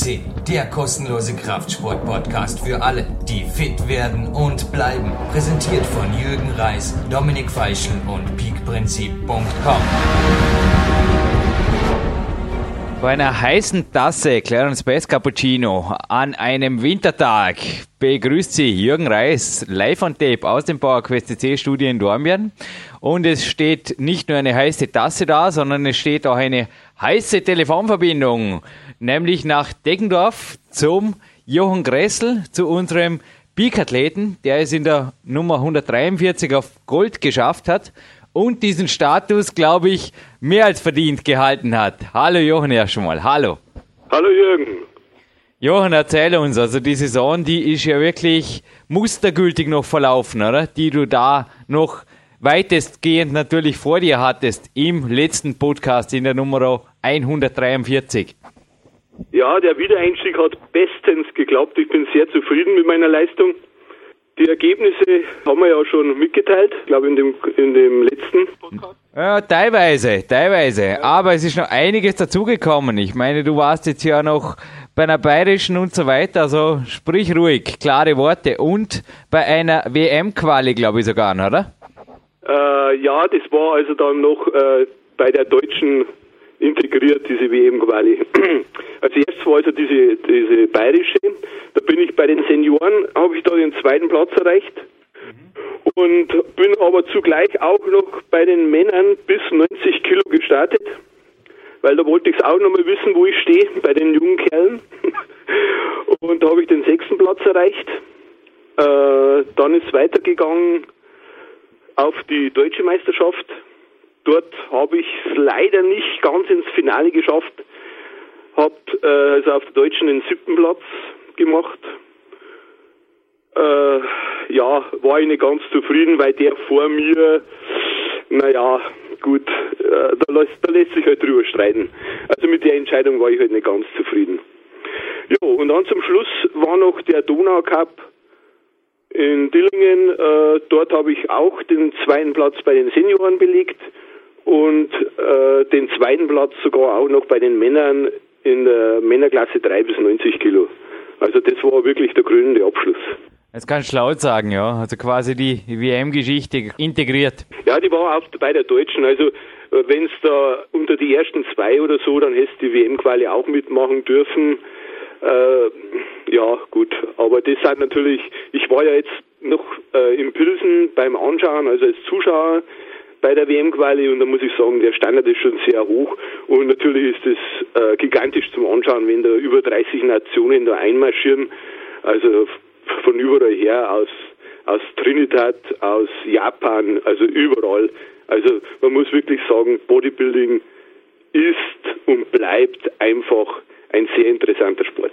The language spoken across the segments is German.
FCC, der kostenlose Kraftsport-Podcast für alle, die fit werden und bleiben. Präsentiert von Jürgen Reis, Dominik Feischl und peakprinzip.com. Bei einer heißen Tasse Clarence Best Cappuccino an einem Wintertag begrüßt Sie Jürgen Reis live on tape aus dem PowerQuest CC Studio in Dornbirn. Und es steht nicht nur eine heiße Tasse da, sondern es steht auch eine heiße Telefonverbindung, nämlich nach Deggendorf zum Johann Gressel, zu unserem Peak-Athleten, der es in der Nummer 143 auf Gold geschafft hat und diesen Status, glaube ich, mehr als verdient gehalten hat. Hallo Johann erst schon mal. Hallo. Hallo Jürgen. Johann, erzähl uns, also die Saison, die ist ja wirklich mustergültig noch verlaufen, oder? Die du da noch weitestgehend natürlich vor dir hattest im letzten Podcast in der Nummer 143. Ja, der Wiedereinstieg hat bestens geklappt. Ich bin sehr zufrieden mit meiner Leistung. Die Ergebnisse haben wir ja schon mitgeteilt, glaube in dem, in dem letzten Podcast. Ja, teilweise, teilweise. Ja. Aber es ist noch einiges dazugekommen. Ich meine, du warst jetzt ja noch bei einer bayerischen und so weiter, also sprich ruhig, klare Worte. Und bei einer WM-Quali, glaube ich sogar, oder? Äh, ja, das war also dann noch äh, bei der deutschen integriert, diese WM-Quali. Als erstes war also diese, diese bayerische. Da bin ich bei den Senioren, habe ich da den zweiten Platz erreicht. Und bin aber zugleich auch noch bei den Männern bis 90 Kilo gestartet. Weil da wollte ich auch nochmal wissen, wo ich stehe, bei den jungen Kerlen. Und da habe ich den sechsten Platz erreicht. Äh, dann ist weitergegangen auf die deutsche Meisterschaft. Dort habe ich es leider nicht ganz ins Finale geschafft. Habe äh, also auf der deutschen den siebten Platz gemacht. Äh, ja, war ich nicht ganz zufrieden, weil der vor mir, naja, gut, äh, da, lässt, da lässt sich halt drüber streiten. Also mit der Entscheidung war ich halt nicht ganz zufrieden. Ja, und dann zum Schluss war noch der Donau Cup in Dillingen. Äh, dort habe ich auch den zweiten Platz bei den Senioren belegt und äh, den zweiten Platz sogar auch noch bei den Männern in der Männerklasse 3 bis 90 Kilo. Also das war wirklich der krönende Abschluss. Das kannst du laut sagen, ja. Also quasi die WM-Geschichte integriert. Ja, die war auch bei der Deutschen. Also äh, wenn es da unter die ersten zwei oder so, dann hätte die WM-Quali auch mitmachen dürfen. Äh, ja, gut. Aber das sind natürlich, ich war ja jetzt noch äh, in Pilsen beim Anschauen, also als Zuschauer bei der WM-Quali und da muss ich sagen, der Standard ist schon sehr hoch und natürlich ist es äh, gigantisch zum Anschauen, wenn da über 30 Nationen da einmarschieren, also von überall her, aus, aus Trinidad, aus Japan, also überall. Also man muss wirklich sagen, Bodybuilding ist und bleibt einfach ein sehr interessanter Sport.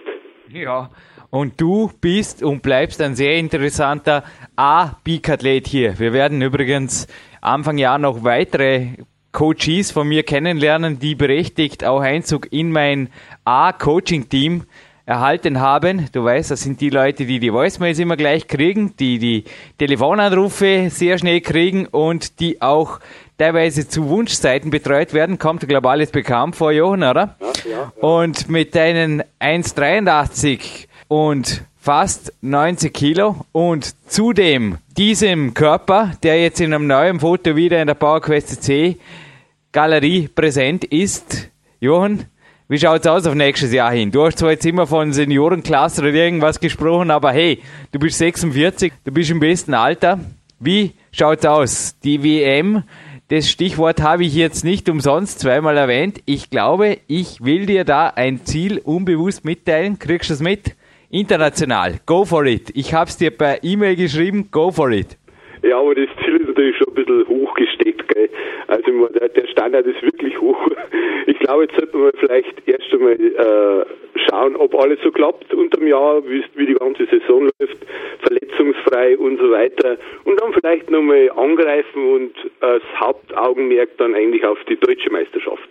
Ja, und du bist und bleibst ein sehr interessanter A-Peak-Athlet hier. Wir werden übrigens Anfang Jahr noch weitere Coaches von mir kennenlernen, die berechtigt auch Einzug in mein A-Coaching-Team erhalten haben. Du weißt, das sind die Leute, die die Voicemails immer gleich kriegen, die die Telefonanrufe sehr schnell kriegen und die auch teilweise zu Wunschzeiten betreut werden. Kommt, glaube ich, alles bekannt vor, Johann, oder? Ja, ja, ja. Und mit deinen 1,83 und fast 90 Kilo und zudem diesem Körper, der jetzt in einem neuen Foto wieder in der PowerQuest C Galerie präsent ist. Johann, wie schaut's aus auf nächstes Jahr hin? Du hast zwar jetzt immer von Seniorenklasse oder irgendwas gesprochen, aber hey, du bist 46, du bist im besten Alter. Wie schaut's aus? Die WM, das Stichwort habe ich jetzt nicht umsonst zweimal erwähnt. Ich glaube, ich will dir da ein Ziel unbewusst mitteilen. Kriegst du es mit? International. Go for it. Ich habe es dir per E-Mail geschrieben. Go for it. Ja, aber das Ziel ist natürlich schon ein bisschen hochgesteckt. Gell? Also der Standard ist wirklich hoch. Ich glaube, jetzt sollten wir vielleicht erst einmal äh, schauen, ob alles so klappt unterm Jahr, wie, wie die ganze Saison läuft, verletzungsfrei und so weiter. Und dann vielleicht nochmal angreifen und äh, das Hauptaugenmerk dann eigentlich auf die deutsche Meisterschaft.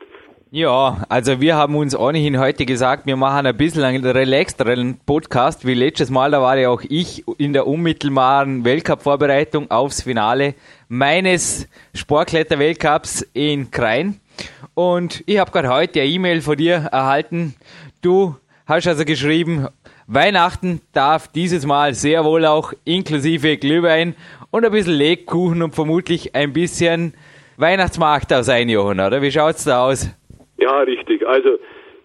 Ja, also wir haben uns ohnehin heute gesagt, wir machen ein bisschen einen relaxteren Podcast wie letztes Mal. Da war ja auch ich in der unmittelbaren Weltcup-Vorbereitung aufs Finale meines Sportkletter-Weltcups in Krain. Und ich habe gerade heute eine E-Mail von dir erhalten. Du hast also geschrieben, Weihnachten darf dieses Mal sehr wohl auch inklusive Glühwein und ein bisschen Lebkuchen und vermutlich ein bisschen Weihnachtsmarkt da sein, Johann, oder? Wie schaut's da aus? Ja, richtig. Also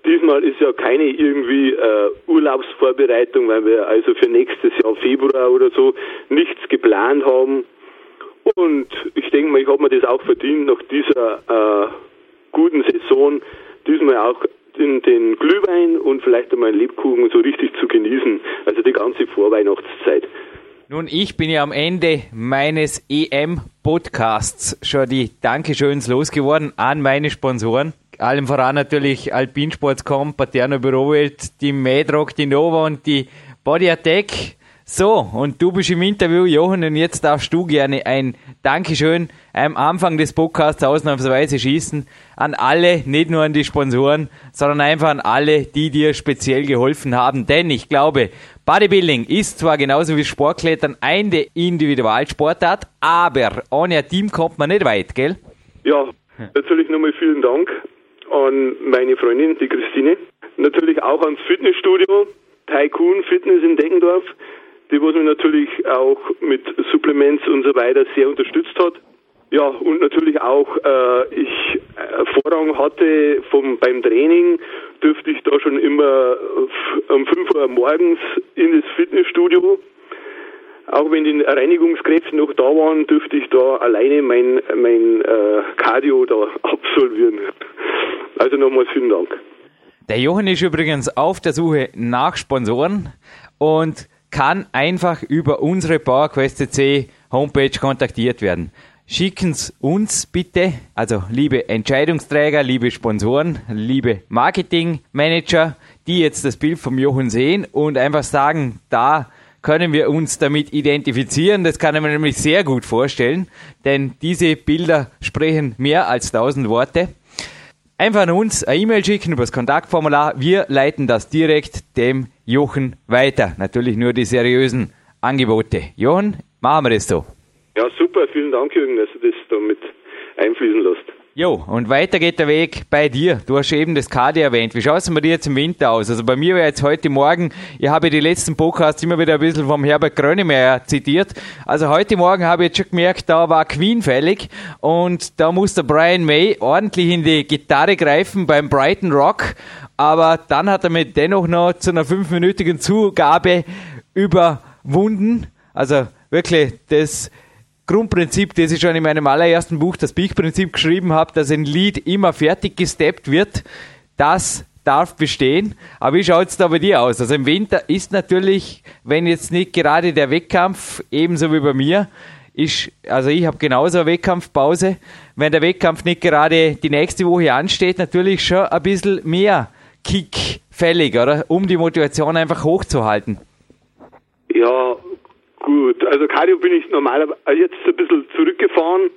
diesmal ist ja keine irgendwie äh, Urlaubsvorbereitung, weil wir also für nächstes Jahr Februar oder so nichts geplant haben. Und ich denke mal, ich habe mir das auch verdient, nach dieser äh, guten Saison diesmal auch den, den Glühwein und vielleicht einmal einen Lebkuchen so richtig zu genießen. Also die ganze Vorweihnachtszeit. Nun, ich bin ja am Ende meines EM-Podcasts schon die Dankeschöns losgeworden an meine Sponsoren. Allem voran natürlich Alpinsports.com, Paterno Bürowelt, die Medrock, die Nova und die Body Attack. So, und du bist im Interview, Johann, und jetzt darfst du gerne ein Dankeschön am Anfang des Podcasts ausnahmsweise schießen an alle, nicht nur an die Sponsoren, sondern einfach an alle, die dir speziell geholfen haben. Denn ich glaube, Bodybuilding ist zwar genauso wie Sportklettern eine Individualsportart, aber ohne ein Team kommt man nicht weit, gell? Ja, natürlich nochmal vielen Dank an meine Freundin, die Christine. Natürlich auch ans Fitnessstudio, Tycoon Fitness in Deggendorf die was mich natürlich auch mit Supplements und so weiter sehr unterstützt hat. Ja, und natürlich auch äh, ich äh, Vorrang hatte vom, beim Training, dürfte ich da schon immer um 5 Uhr morgens in das Fitnessstudio. Auch wenn die Reinigungskräfte noch da waren, dürfte ich da alleine mein, mein äh, Cardio da absolvieren. Also nochmals vielen Dank. Der Johann ist übrigens auf der Suche nach Sponsoren und kann einfach über unsere PowerQuest.cc Homepage kontaktiert werden. Schicken Sie uns bitte, also liebe Entscheidungsträger, liebe Sponsoren, liebe Marketingmanager, die jetzt das Bild vom Jochen sehen und einfach sagen, da können wir uns damit identifizieren. Das kann ich mir nämlich sehr gut vorstellen, denn diese Bilder sprechen mehr als tausend Worte. Einfach an uns eine E-Mail schicken über das Kontaktformular. Wir leiten das direkt dem Jochen weiter. Natürlich nur die seriösen Angebote. Jochen, machen wir das so. Ja, super. Vielen Dank, Jürgen, dass du das da mit einfließen lässt. Jo, und weiter geht der Weg bei dir. Du hast eben das KD erwähnt. Wie schaut es bei dir jetzt im Winter aus? Also bei mir wäre jetzt heute Morgen, ich habe die letzten Podcasts immer wieder ein bisschen vom Herbert Grönemeyer zitiert. Also heute Morgen habe ich jetzt schon gemerkt, da war Queen fällig und da muss der Brian May ordentlich in die Gitarre greifen beim Brighton Rock. Aber dann hat er mich dennoch noch zu einer fünfminütigen Zugabe überwunden. Also wirklich, das Grundprinzip, das ich schon in meinem allerersten Buch, das Peak-Prinzip, geschrieben habe, dass ein Lied immer fertig gesteppt wird, das darf bestehen. Aber wie schaut es da bei dir aus? Also im Winter ist natürlich, wenn jetzt nicht gerade der Wettkampf, ebenso wie bei mir, ist, also ich habe genauso eine Wettkampfpause, wenn der Wettkampf nicht gerade die nächste Woche ansteht, natürlich schon ein bisschen mehr Kick fällig, oder? Um die Motivation einfach hochzuhalten. Ja, Gut, also Cardio bin ich normalerweise jetzt ein bisschen zurückgefahren,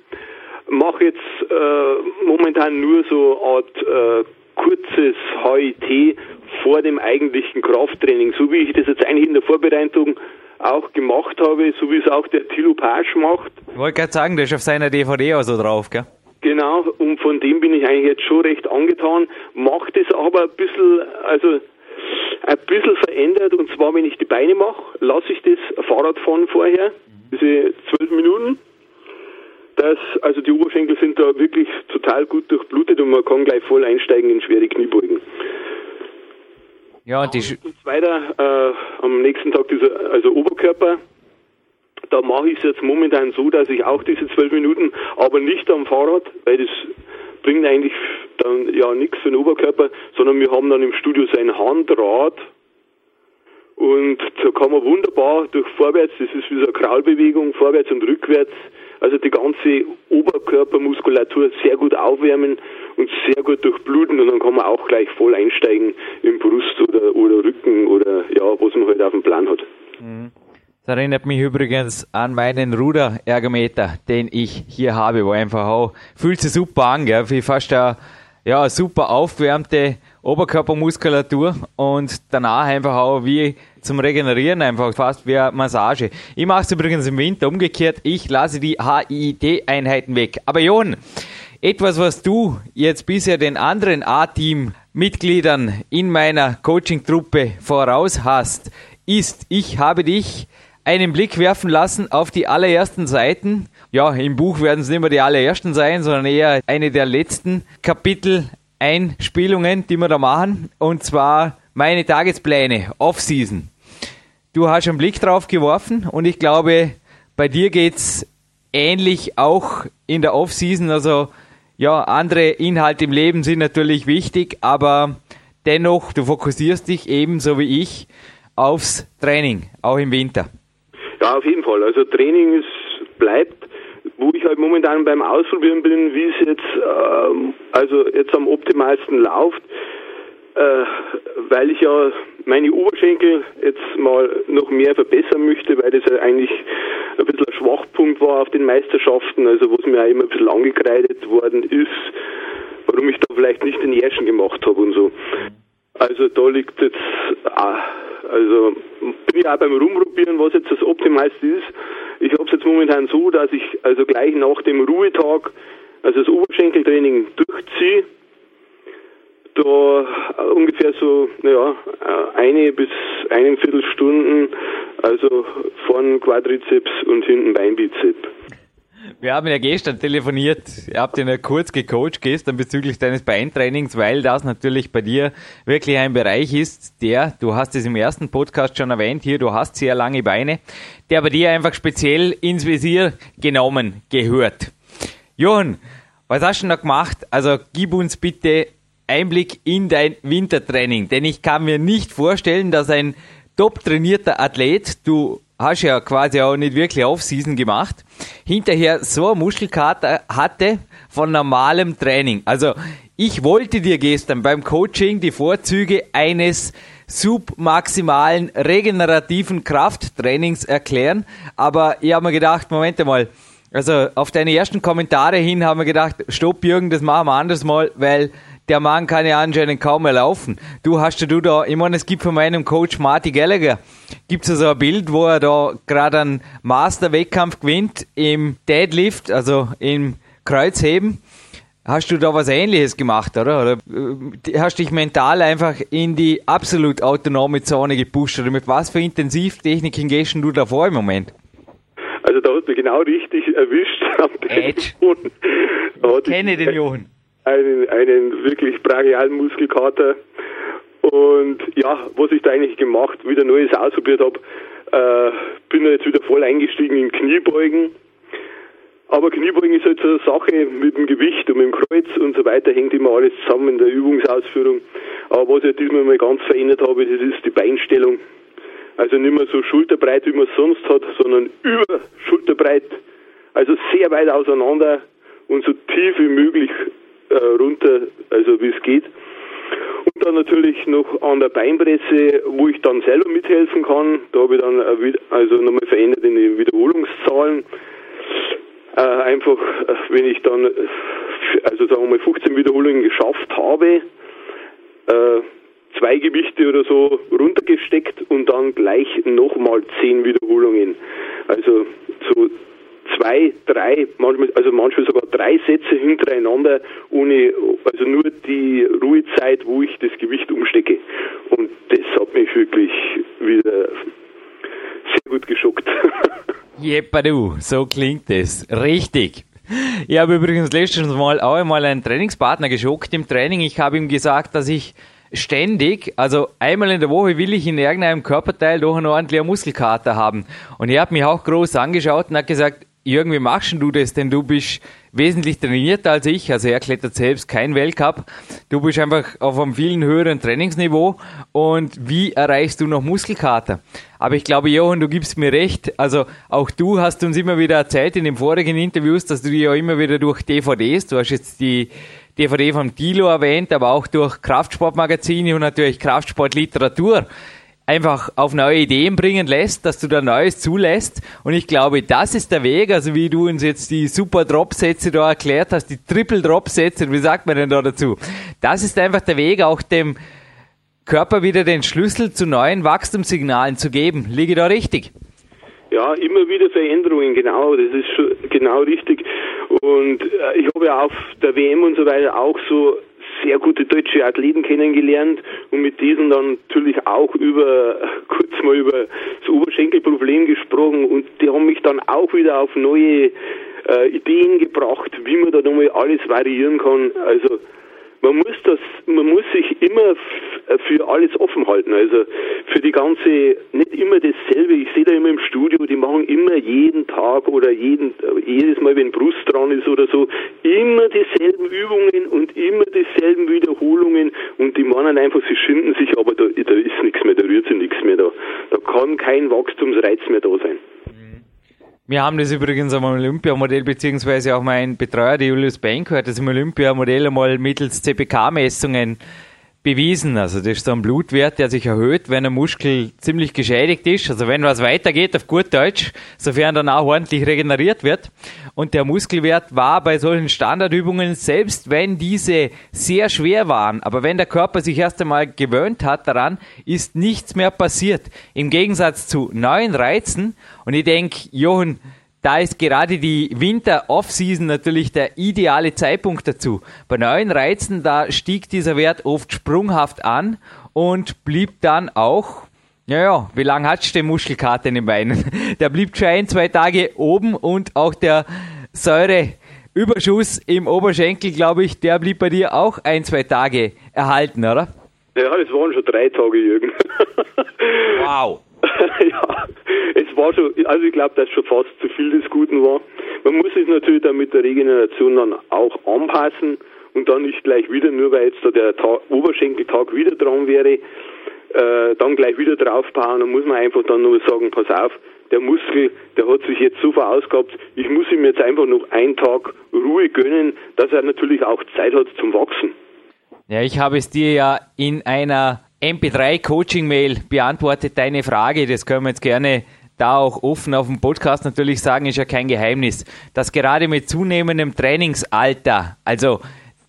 mache jetzt äh, momentan nur so eine Art äh, kurzes HIT vor dem eigentlichen Krafttraining, so wie ich das jetzt eigentlich in der Vorbereitung auch gemacht habe, so wie es auch der Tilo Pasch macht. Ich wollte gerade sagen, der ist auf seiner DVD auch so drauf, gell? Genau, und von dem bin ich eigentlich jetzt schon recht angetan, macht es aber ein bisschen, also ein bisschen verändert und zwar, wenn ich die Beine mache, lasse ich das Fahrradfahren vorher, diese zwölf Minuten. Das, also die Oberschenkel sind da wirklich total gut durchblutet und man kann gleich voll einsteigen in schwere Kniebeugen. Ja, und die und weiter äh, am nächsten Tag dieser, also Oberkörper. Da mache ich es jetzt momentan so, dass ich auch diese zwölf Minuten, aber nicht am Fahrrad, weil das bringt eigentlich dann ja nichts für den Oberkörper, sondern wir haben dann im Studio sein Handrad und da kann man wunderbar durch vorwärts, das ist wie so eine Kraulbewegung, vorwärts und rückwärts, also die ganze Oberkörpermuskulatur sehr gut aufwärmen und sehr gut durchbluten und dann kann man auch gleich voll einsteigen im Brust oder, oder Rücken oder ja, was man halt auf dem Plan hat. Mhm. Das erinnert mich übrigens an meinen Ruderergometer, den ich hier habe, wo einfach auch, fühlt sich super an, gell, wie fast eine, ja, super aufwärmte Oberkörpermuskulatur und danach einfach auch wie zum Regenerieren einfach fast wie eine Massage. Ich mache es übrigens im Winter umgekehrt, ich lasse die HIIT-Einheiten weg. Aber Jon, etwas, was du jetzt bisher den anderen A-Team Mitgliedern in meiner Coaching-Truppe voraus hast, ist, ich habe dich einen Blick werfen lassen auf die allerersten Seiten. Ja, im Buch werden es nicht mehr die allerersten sein, sondern eher eine der letzten Kapitel Einspielungen, die wir da machen. Und zwar meine Tagespläne, Off-Season. Du hast einen Blick drauf geworfen und ich glaube, bei dir geht's ähnlich auch in der Off-Season. Also ja, andere Inhalte im Leben sind natürlich wichtig, aber dennoch, du fokussierst dich ebenso wie ich aufs Training, auch im Winter. Ja, auf jeden Fall. Also Training ist, bleibt, wo ich halt momentan beim Ausprobieren bin, wie es jetzt, ähm, also jetzt am optimalsten läuft, äh, weil ich ja meine Oberschenkel jetzt mal noch mehr verbessern möchte, weil das ja eigentlich ein bisschen ein Schwachpunkt war auf den Meisterschaften, also was mir auch immer ein bisschen angekreidet worden ist, warum ich da vielleicht nicht den ersten gemacht habe und so. Also da liegt jetzt, ah, also bin ich auch beim Rumprobieren, was jetzt das Optimalste ist. Ich habe es jetzt momentan so, dass ich also gleich nach dem Ruhetag also das Oberschenkeltraining durchziehe da ungefähr so, naja, eine bis eine Viertelstunden, also von Quadrizeps und hinten Beinbizeps. Wir haben ja gestern telefoniert, ihr habt ja kurz gecoacht gestern bezüglich deines Beintrainings, weil das natürlich bei dir wirklich ein Bereich ist, der, du hast es im ersten Podcast schon erwähnt, hier, du hast sehr lange Beine, der bei dir einfach speziell ins Visier genommen gehört. Johann, was hast du denn da gemacht? Also gib uns bitte Einblick in dein Wintertraining, denn ich kann mir nicht vorstellen, dass ein top trainierter Athlet, du hast ja quasi auch nicht wirklich Off-Season gemacht, hinterher so eine Muskelkater hatte von normalem Training. Also ich wollte dir gestern beim Coaching die Vorzüge eines submaximalen regenerativen Krafttrainings erklären, aber ich habe mir gedacht, Moment einmal, also auf deine ersten Kommentare hin haben wir gedacht, stopp Jürgen, das machen wir anders mal, weil der Mann kann ja anscheinend kaum mehr laufen. Du hast ja du da, ich meine, es gibt von meinem Coach Marty Gallagher, gibt es so ein Bild, wo er da gerade einen Master-Wettkampf gewinnt im Deadlift, also im Kreuzheben. Hast du da was ähnliches gemacht, oder? Oder äh, hast dich mental einfach in die absolut autonome Zone gepusht? Oder mit was für Intensivtechniken gehst du da vor im Moment? Also da hast du genau richtig erwischt. Edge. Ich kenne den Johann einen, einen wirklich brachialen Muskelkater. Und ja, was ich da eigentlich gemacht, wieder Neues ausprobiert habe, äh, bin jetzt wieder voll eingestiegen in Kniebeugen. Aber Kniebeugen ist halt so eine Sache mit dem Gewicht und mit dem Kreuz und so weiter, hängt immer alles zusammen in der Übungsausführung. Aber was ich diesmal mal ganz verändert habe, das ist die Beinstellung. Also nicht mehr so schulterbreit, wie man es sonst hat, sondern über schulterbreit. Also sehr weit auseinander und so tief wie möglich äh, runter, also wie es geht. Und dann natürlich noch an der Beinpresse, wo ich dann selber mithelfen kann. Da habe ich dann also nochmal verändert in den Wiederholungszahlen. Äh, einfach, äh, wenn ich dann, also sagen wir mal 15 Wiederholungen geschafft habe, äh, zwei Gewichte oder so runtergesteckt und dann gleich nochmal 10 Wiederholungen. Also so zwei, drei, manchmal, also manchmal sogar drei Sätze hintereinander, ohne, also nur die Ruhezeit, wo ich das Gewicht umstecke. Und das hat mich wirklich wieder sehr gut geschockt. Jeppa du, so klingt es. Richtig. Ich habe übrigens letztens mal auch einmal einen Trainingspartner geschockt im Training. Ich habe ihm gesagt, dass ich ständig, also einmal in der Woche will ich in irgendeinem Körperteil doch eine ordentliche Muskelkater haben. Und er hat mich auch groß angeschaut und hat gesagt, Jürgen, wie machst du das? Denn du bist wesentlich trainierter als ich. Also er klettert selbst kein Weltcup. Du bist einfach auf einem vielen höheren Trainingsniveau. Und wie erreichst du noch Muskelkater? Aber ich glaube, Johann, du gibst mir recht. Also auch du hast uns immer wieder erzählt in den vorigen Interviews, dass du ja immer wieder durch DVDs, du hast jetzt die DVD vom Tilo erwähnt, aber auch durch Kraftsportmagazine und natürlich Kraftsportliteratur einfach auf neue Ideen bringen lässt, dass du da Neues zulässt. Und ich glaube, das ist der Weg, also wie du uns jetzt die super Drop-Sätze da erklärt hast, die Triple-Drop-Sätze, wie sagt man denn da dazu? Das ist einfach der Weg, auch dem Körper wieder den Schlüssel zu neuen Wachstumssignalen zu geben. Liege da richtig? Ja, immer wieder Veränderungen, genau, das ist schon genau richtig. Und äh, ich habe ja auf der WM und so weiter auch so sehr gute deutsche Athleten kennengelernt und mit diesen dann natürlich auch über kurz mal über das Oberschenkelproblem gesprochen und die haben mich dann auch wieder auf neue äh, Ideen gebracht, wie man da nochmal alles variieren kann. Also man muss das, man muss sich immer für alles offen halten. Also für die ganze, nicht immer dasselbe. Ich sehe da immer im Studio, die machen immer jeden Tag oder jeden, jedes Mal, wenn Brust dran ist oder so, immer dieselben Übungen und immer dieselben Wiederholungen und die meinen einfach, sie schinden sich, aber da, da ist nichts mehr, da rührt sich nichts mehr da. Da kann kein Wachstumsreiz mehr da sein. Wir haben das übrigens am Olympiamodell, beziehungsweise auch mein Betreuer, der Julius Benko, hat das im Olympiamodell einmal mittels CPK-Messungen bewiesen. Also das ist so ein Blutwert, der sich erhöht, wenn ein Muskel ziemlich geschädigt ist. Also wenn was weitergeht auf gut Deutsch, sofern dann auch ordentlich regeneriert wird. Und der Muskelwert war bei solchen Standardübungen, selbst wenn diese sehr schwer waren, aber wenn der Körper sich erst einmal gewöhnt hat daran, ist nichts mehr passiert. Im Gegensatz zu neuen Reizen. Und ich denke, Johann, da ist gerade die Winter-Off-Season natürlich der ideale Zeitpunkt dazu. Bei neuen Reizen, da stieg dieser Wert oft sprunghaft an und blieb dann auch ja, ja, wie lange hat's den Muskelkater in den Beinen? Der blieb schon ein, zwei Tage oben und auch der Säureüberschuss im Oberschenkel, glaube ich, der blieb bei dir auch ein, zwei Tage erhalten, oder? Ja, das waren schon drei Tage, Jürgen. Wow. ja, es war schon, also ich glaube, dass schon fast zu viel des Guten war. Man muss sich natürlich dann mit der Regeneration dann auch anpassen und dann nicht gleich wieder, nur weil jetzt da der Tag, Oberschenkeltag wieder dran wäre, äh, dann gleich wieder draufbauen. Dann muss man einfach dann nur sagen, pass auf, der Muskel, der hat sich jetzt so verausgabt, ich muss ihm jetzt einfach noch einen Tag Ruhe gönnen, dass er natürlich auch Zeit hat zum Wachsen. Ja, ich habe es dir ja in einer MP3-Coaching-Mail beantwortet deine Frage. Das können wir jetzt gerne da auch offen auf dem Podcast natürlich sagen, ist ja kein Geheimnis, dass gerade mit zunehmendem Trainingsalter, also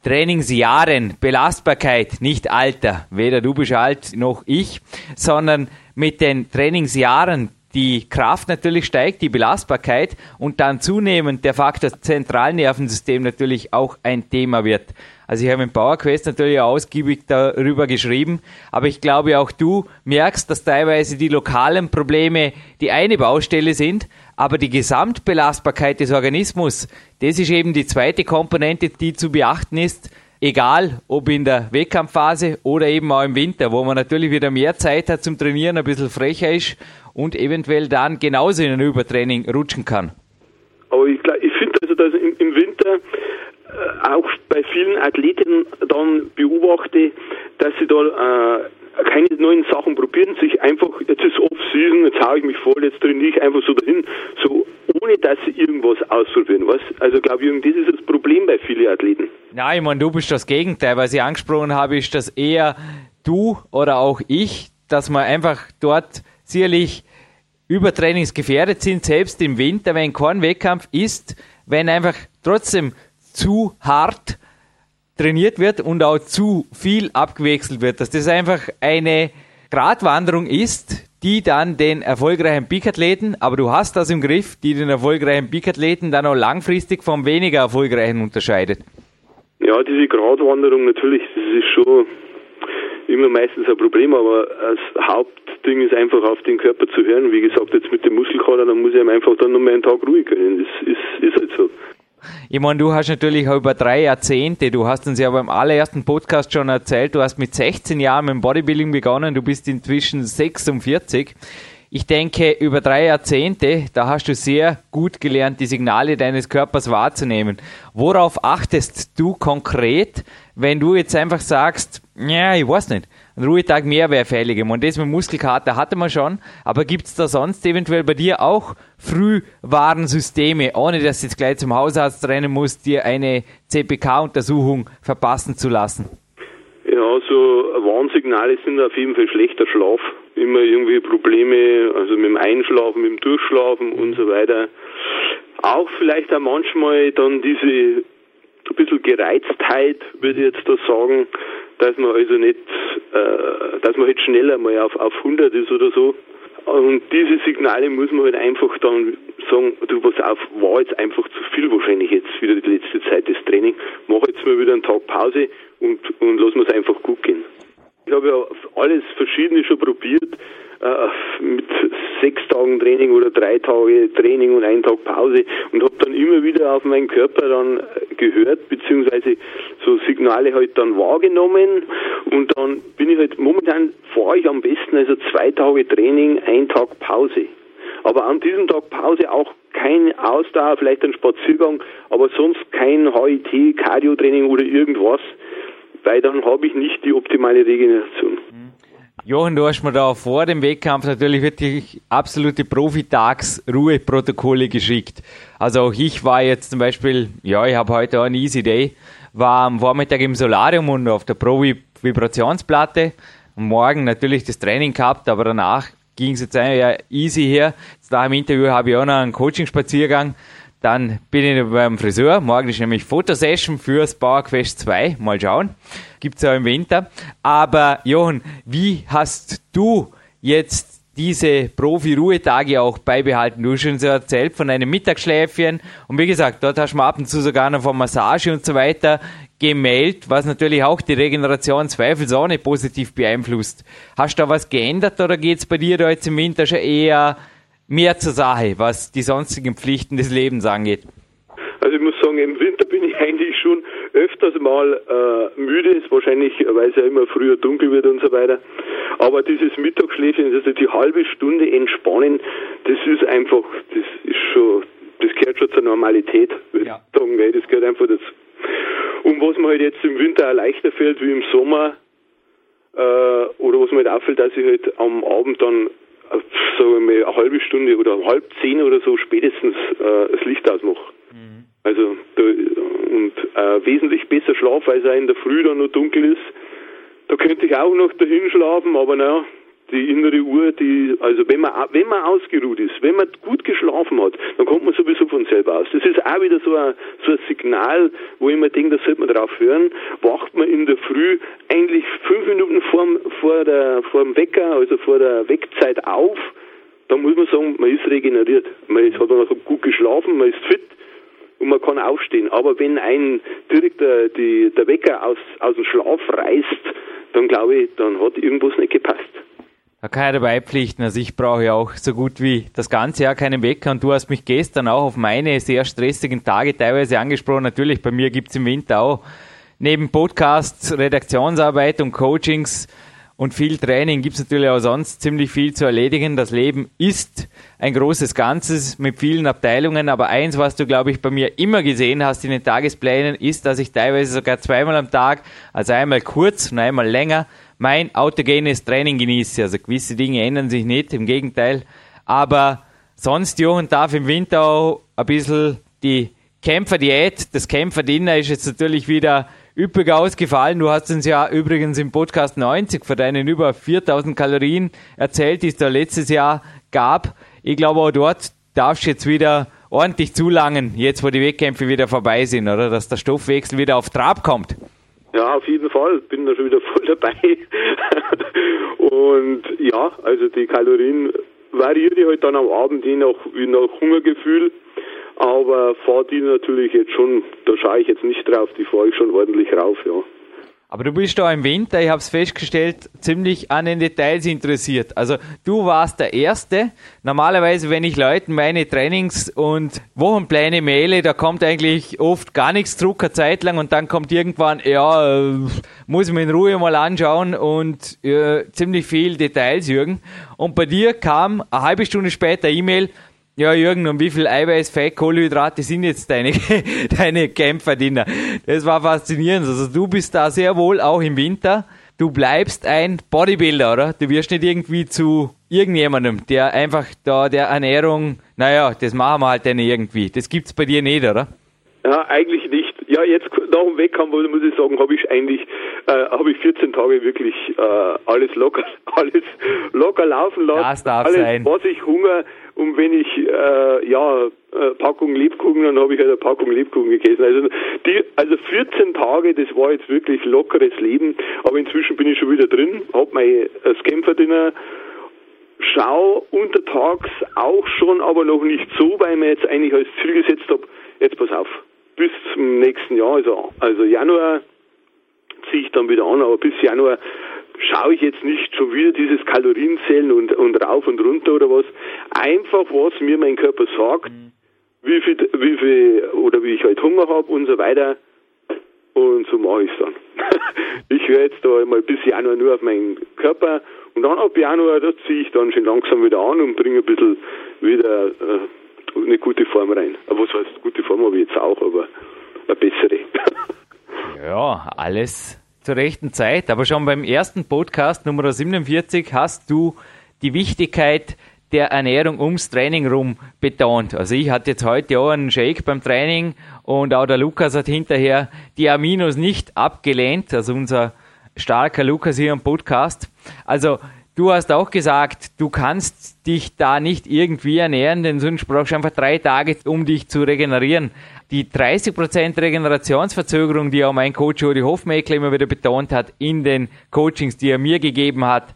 Trainingsjahren, Belastbarkeit, nicht Alter, weder du bist alt noch ich, sondern mit den Trainingsjahren die Kraft natürlich steigt, die Belastbarkeit und dann zunehmend der Faktor Zentralnervensystem natürlich auch ein Thema wird. Also ich habe im PowerQuest natürlich ausgiebig darüber geschrieben, aber ich glaube auch du merkst, dass teilweise die lokalen Probleme die eine Baustelle sind, aber die Gesamtbelastbarkeit des Organismus, das ist eben die zweite Komponente, die zu beachten ist, egal ob in der Wettkampfphase oder eben auch im Winter, wo man natürlich wieder mehr Zeit hat zum Trainieren, ein bisschen frecher ist und eventuell dann genauso in ein Übertraining rutschen kann. Aber ich, ich finde also, dass im, im Winter auch bei vielen Athleten dann beobachte, dass sie da äh, keine neuen Sachen probieren, sich einfach, jetzt ist Off-Season, jetzt haue ich mich voll, jetzt trainiere ich einfach so dahin, so ohne dass sie irgendwas ausprobieren. Was? Also glaube ich, das ist das Problem bei vielen Athleten. Ja, ich meine, du bist das Gegenteil. Was ich angesprochen habe, ist, dass eher du oder auch ich, dass man einfach dort sicherlich übertrainingsgefährdet sind, selbst im Winter, wenn kein Wettkampf ist, wenn einfach trotzdem zu hart trainiert wird und auch zu viel abgewechselt wird, dass das einfach eine Gratwanderung ist, die dann den erfolgreichen Peak-Athleten, aber du hast das im Griff, die den erfolgreichen Peak-Athleten dann auch langfristig vom weniger erfolgreichen unterscheidet. Ja, diese Gratwanderung natürlich, das ist schon immer meistens ein Problem, aber das Hauptding ist einfach auf den Körper zu hören. Wie gesagt, jetzt mit dem Muskelkater, dann muss ich einfach dann noch mal einen Tag ruhig können. Das ist, ist halt so. Ich meine, du hast natürlich auch über drei Jahrzehnte, du hast uns ja beim allerersten Podcast schon erzählt, du hast mit 16 Jahren mit dem Bodybuilding begonnen, du bist inzwischen 46. Ich denke, über drei Jahrzehnte, da hast du sehr gut gelernt, die Signale deines Körpers wahrzunehmen. Worauf achtest du konkret, wenn du jetzt einfach sagst, ja, ich weiß nicht, ein Ruhetag mehr wäre fällig. Und das mit Muskelkater hatte man schon, aber gibt es da sonst eventuell bei dir auch Frühwarnsysteme, ohne dass du jetzt gleich zum Hausarzt rennen musst, dir eine CPK-Untersuchung verpassen zu lassen? Ja, so Warnsignale sind auf jeden Fall schlechter Schlaf, immer irgendwie Probleme, also mit dem Einschlafen, mit dem Durchschlafen und so weiter. Auch vielleicht auch manchmal dann diese ein bisschen Gereiztheit, würde ich jetzt da sagen, dass man also nicht, äh, dass man halt schneller mal auf, auf 100 ist oder so. Und diese Signale muss man halt einfach dann sagen, du, pass auf, war jetzt einfach zu viel wahrscheinlich jetzt wieder die letzte Zeit des Training. Mach jetzt mal wieder einen Tag Pause und, und verschiedene schon probiert, äh, mit sechs Tagen Training oder drei Tage Training und einen Tag Pause und habe dann immer wieder auf meinen Körper dann gehört, beziehungsweise so Signale halt dann wahrgenommen und dann bin ich halt, momentan fahre ich am besten also zwei Tage Training, ein Tag Pause. Aber an diesem Tag Pause auch kein Ausdauer, vielleicht ein Spaziergang, aber sonst kein HIT, Cardio-Training oder irgendwas, weil dann habe ich nicht die optimale Regeneration. Johann, du hast mir da vor dem Wettkampf natürlich wirklich absolute Profitags-Ruheprotokolle geschickt. Also auch ich war jetzt zum Beispiel, ja, ich habe heute auch einen Easy Day, war am Vormittag im Solarium und auf der Pro-Vibrationsplatte. Morgen natürlich das Training gehabt, aber danach ging es jetzt ja easy her. Jetzt nach dem Interview habe ich auch noch einen Coaching-Spaziergang. Dann bin ich beim Friseur. Morgen ist nämlich Fotosession fürs PowerQuest 2. Mal schauen. Gibt es ja im Winter. Aber Johann, wie hast du jetzt diese Profi-Ruhetage auch beibehalten? Du hast schon so erzählt von einem Mittagsschläfchen. Und wie gesagt, dort hast du ab und zu sogar noch von Massage und so weiter gemeldet, was natürlich auch die Regeneration zweifelsohne positiv beeinflusst. Hast du da was geändert oder geht es bei dir da jetzt im Winter schon eher mehr zur Sache, was die sonstigen Pflichten des Lebens angeht? Also ich muss sagen, im Winter bin ich eigentlich schon öfters mal äh, müde, ist wahrscheinlich, weil es ja immer früher dunkel wird und so weiter. Aber dieses Mittagsschläfchen, also die halbe Stunde entspannen, das ist einfach, das ist schon, das gehört schon zur Normalität, würde ja. ich sagen, das gehört einfach dazu. Und was mir halt jetzt im Winter auch leichter fällt wie im Sommer, äh, oder was mir halt auffällt, dass ich halt am Abend dann wir mal, eine halbe Stunde oder halb zehn oder so spätestens äh, das Licht ausmache. Mhm. Also da, und äh, wesentlich besser schlafe, weil es in der Früh dann noch dunkel ist. Da könnte ich auch noch dahin schlafen, aber naja, die innere Uhr, die, also wenn man, wenn man ausgeruht ist, wenn man gut geschlafen hat, dann kommt man sowieso von selber aus. Das ist auch wieder so ein, so ein Signal, wo ich mir denke, da sollte man drauf hören, wacht man in der Früh eigentlich fünf Minuten vor, vor, der, vor dem Wecker, also vor der Wegzeit auf, dann muss man sagen, man ist regeneriert. Man ist, hat man gut geschlafen, man ist fit und man kann aufstehen. Aber wenn ein direkt der, die, der Wecker aus, aus dem Schlaf reißt, dann glaube ich, dann hat irgendwas nicht gepasst. Da kann ich dabei pflichten. Also ich brauche ja auch so gut wie das ganze Jahr keinen Wecker und du hast mich gestern auch auf meine sehr stressigen Tage teilweise angesprochen. Natürlich, bei mir gibt es im Winter auch neben Podcasts, Redaktionsarbeit und Coachings und viel Training gibt es natürlich auch sonst ziemlich viel zu erledigen. Das Leben ist ein großes Ganzes mit vielen Abteilungen, aber eins, was du, glaube ich, bei mir immer gesehen hast in den Tagesplänen, ist, dass ich teilweise sogar zweimal am Tag, also einmal kurz und einmal länger, mein autogenes Training genieße. Also gewisse Dinge ändern sich nicht, im Gegenteil. Aber sonst, Johann, darf im Winter auch ein bisschen die Kämpferdiät, das Kämpferdinner ist jetzt natürlich wieder üppig ausgefallen. Du hast uns ja übrigens im Podcast 90 für deinen über 4000 Kalorien erzählt, die es da letztes Jahr gab. Ich glaube, auch dort darfst du jetzt wieder ordentlich zulangen, jetzt wo die Wettkämpfe wieder vorbei sind, oder? Dass der Stoffwechsel wieder auf Trab kommt. Ja, auf jeden Fall. Bin da schon wieder voll dabei. und ja, also die Kalorien variiere ich halt dann am Abend je nach, je nach Hungergefühl. Aber fahre die natürlich jetzt schon, da schaue ich jetzt nicht drauf, die fahre ich schon ordentlich rauf, ja. Aber du bist da im Winter, ich habe es festgestellt, ziemlich an den Details interessiert. Also du warst der Erste. Normalerweise, wenn ich Leuten meine Trainings- und Wochenpläne maile, da kommt eigentlich oft gar nichts zurück, eine Zeit lang, und dann kommt irgendwann, ja, äh, muss ich mir in Ruhe mal anschauen und äh, ziemlich viel Details, Jürgen. Und bei dir kam eine halbe Stunde später E-Mail, ja, Jürgen, und wie viel Eiweiß, Fett, Kohlenhydrate sind jetzt deine, deine Kämpferdiener? Das war faszinierend. Also du bist da sehr wohl auch im Winter. Du bleibst ein Bodybuilder, oder? Du wirst nicht irgendwie zu irgendjemandem, der einfach da der Ernährung, naja, das machen wir halt dann irgendwie. Das gibt's bei dir nicht, oder? Ja, eigentlich nicht. Ja, jetzt nach dem Wettkampf muss ich sagen, habe ich eigentlich äh, habe ich 14 Tage wirklich äh, alles locker alles locker laufen lassen. Das darf alles, sein. was ich Hunger und wenn ich äh, ja äh, Packung Lebkuchen, dann habe ich halt eine Packung Lebkuchen gegessen. Also die, also 14 Tage, das war jetzt wirklich lockeres Leben. Aber inzwischen bin ich schon wieder drin, habe mein Scamper-Dinner schau untertags auch schon, aber noch nicht so, weil ich mir jetzt eigentlich als Ziel gesetzt habe, jetzt pass auf, bis zum nächsten Jahr, also, also Januar ziehe ich dann wieder an, aber bis Januar schaue ich jetzt nicht schon wieder dieses Kalorienzählen und, und rauf und runter oder was. Einfach, was mir mein Körper sagt, mhm. wie viel, wie viel, oder wie ich halt Hunger habe und so weiter. Und so mache ich es dann. ich höre jetzt da mal bis Januar nur auf meinen Körper und dann ab Januar, da ziehe ich dann schon langsam wieder an und bringe ein bisschen wieder äh, eine gute Form rein. Aber was heißt, gute Form habe ich jetzt auch, aber eine bessere. ja, alles zur rechten Zeit. Aber schon beim ersten Podcast Nummer 47 hast du die Wichtigkeit der Ernährung ums Training rum betont. Also ich hatte jetzt heute auch einen Shake beim Training und auch der Lukas hat hinterher die Aminos nicht abgelehnt, also unser starker Lukas hier im Podcast. Also du hast auch gesagt, du kannst dich da nicht irgendwie ernähren, denn sonst brauchst du einfach drei Tage, um dich zu regenerieren. Die 30% Regenerationsverzögerung, die auch mein Coach Odi Hofmeckler immer wieder betont hat in den Coachings, die er mir gegeben hat,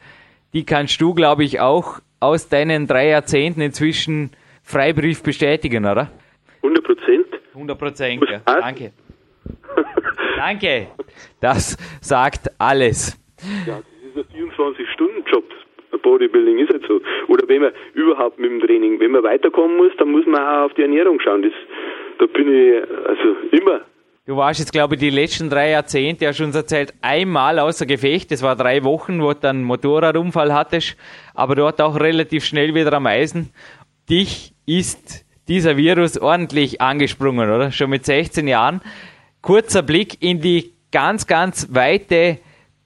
die kannst du, glaube ich, auch aus deinen drei Jahrzehnten inzwischen Freibrief bestätigen, oder? 100 Prozent. 100 Prozent, ja. Danke. Danke. Das sagt alles. Ja, das ist ein 24-Stunden-Job. Bodybuilding ist halt so. Oder wenn man überhaupt mit dem Training, wenn man weiterkommen muss, dann muss man auch auf die Ernährung schauen. Das, da bin ich also immer Du warst jetzt, glaube ich, die letzten drei Jahrzehnte, ja schon erzählt, einmal außer Gefecht. Das war drei Wochen, wo du dann einen Motorradunfall hattest, aber dort auch relativ schnell wieder am Eisen. Dich ist dieser Virus ordentlich angesprungen, oder? Schon mit 16 Jahren. Kurzer Blick in die ganz, ganz weite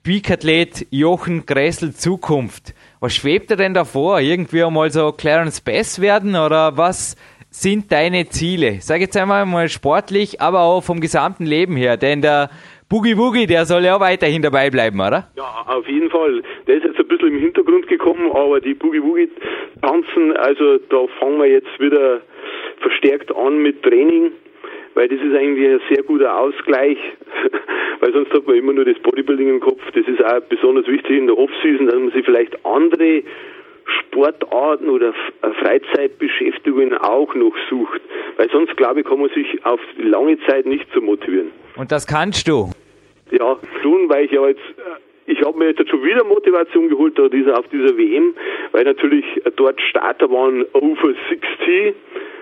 Peakathlet Jochen Gressel Zukunft. Was schwebt er denn davor? Irgendwie einmal so Clarence Bass werden oder was sind deine Ziele? Sag jetzt einmal mal sportlich, aber auch vom gesamten Leben her, denn der Boogie Woogie, der soll ja auch weiterhin dabei bleiben, oder? Ja, auf jeden Fall. Der ist jetzt ein bisschen im Hintergrund gekommen, aber die Boogie Woogie tanzen, also da fangen wir jetzt wieder verstärkt an mit Training, weil das ist eigentlich ein sehr guter Ausgleich, weil sonst hat man immer nur das Bodybuilding im Kopf. Das ist auch besonders wichtig in der Off-Season, dass man sich vielleicht andere Sportarten oder äh, Freizeitbeschäftigungen auch noch sucht. Weil sonst, glaube ich, kann man sich auf lange Zeit nicht so motivieren. Und das kannst du? Ja, schon, weil ich ja jetzt, äh, ich habe mir jetzt schon wieder Motivation geholt auf dieser, auf dieser WM, weil natürlich dort Starter waren over 60,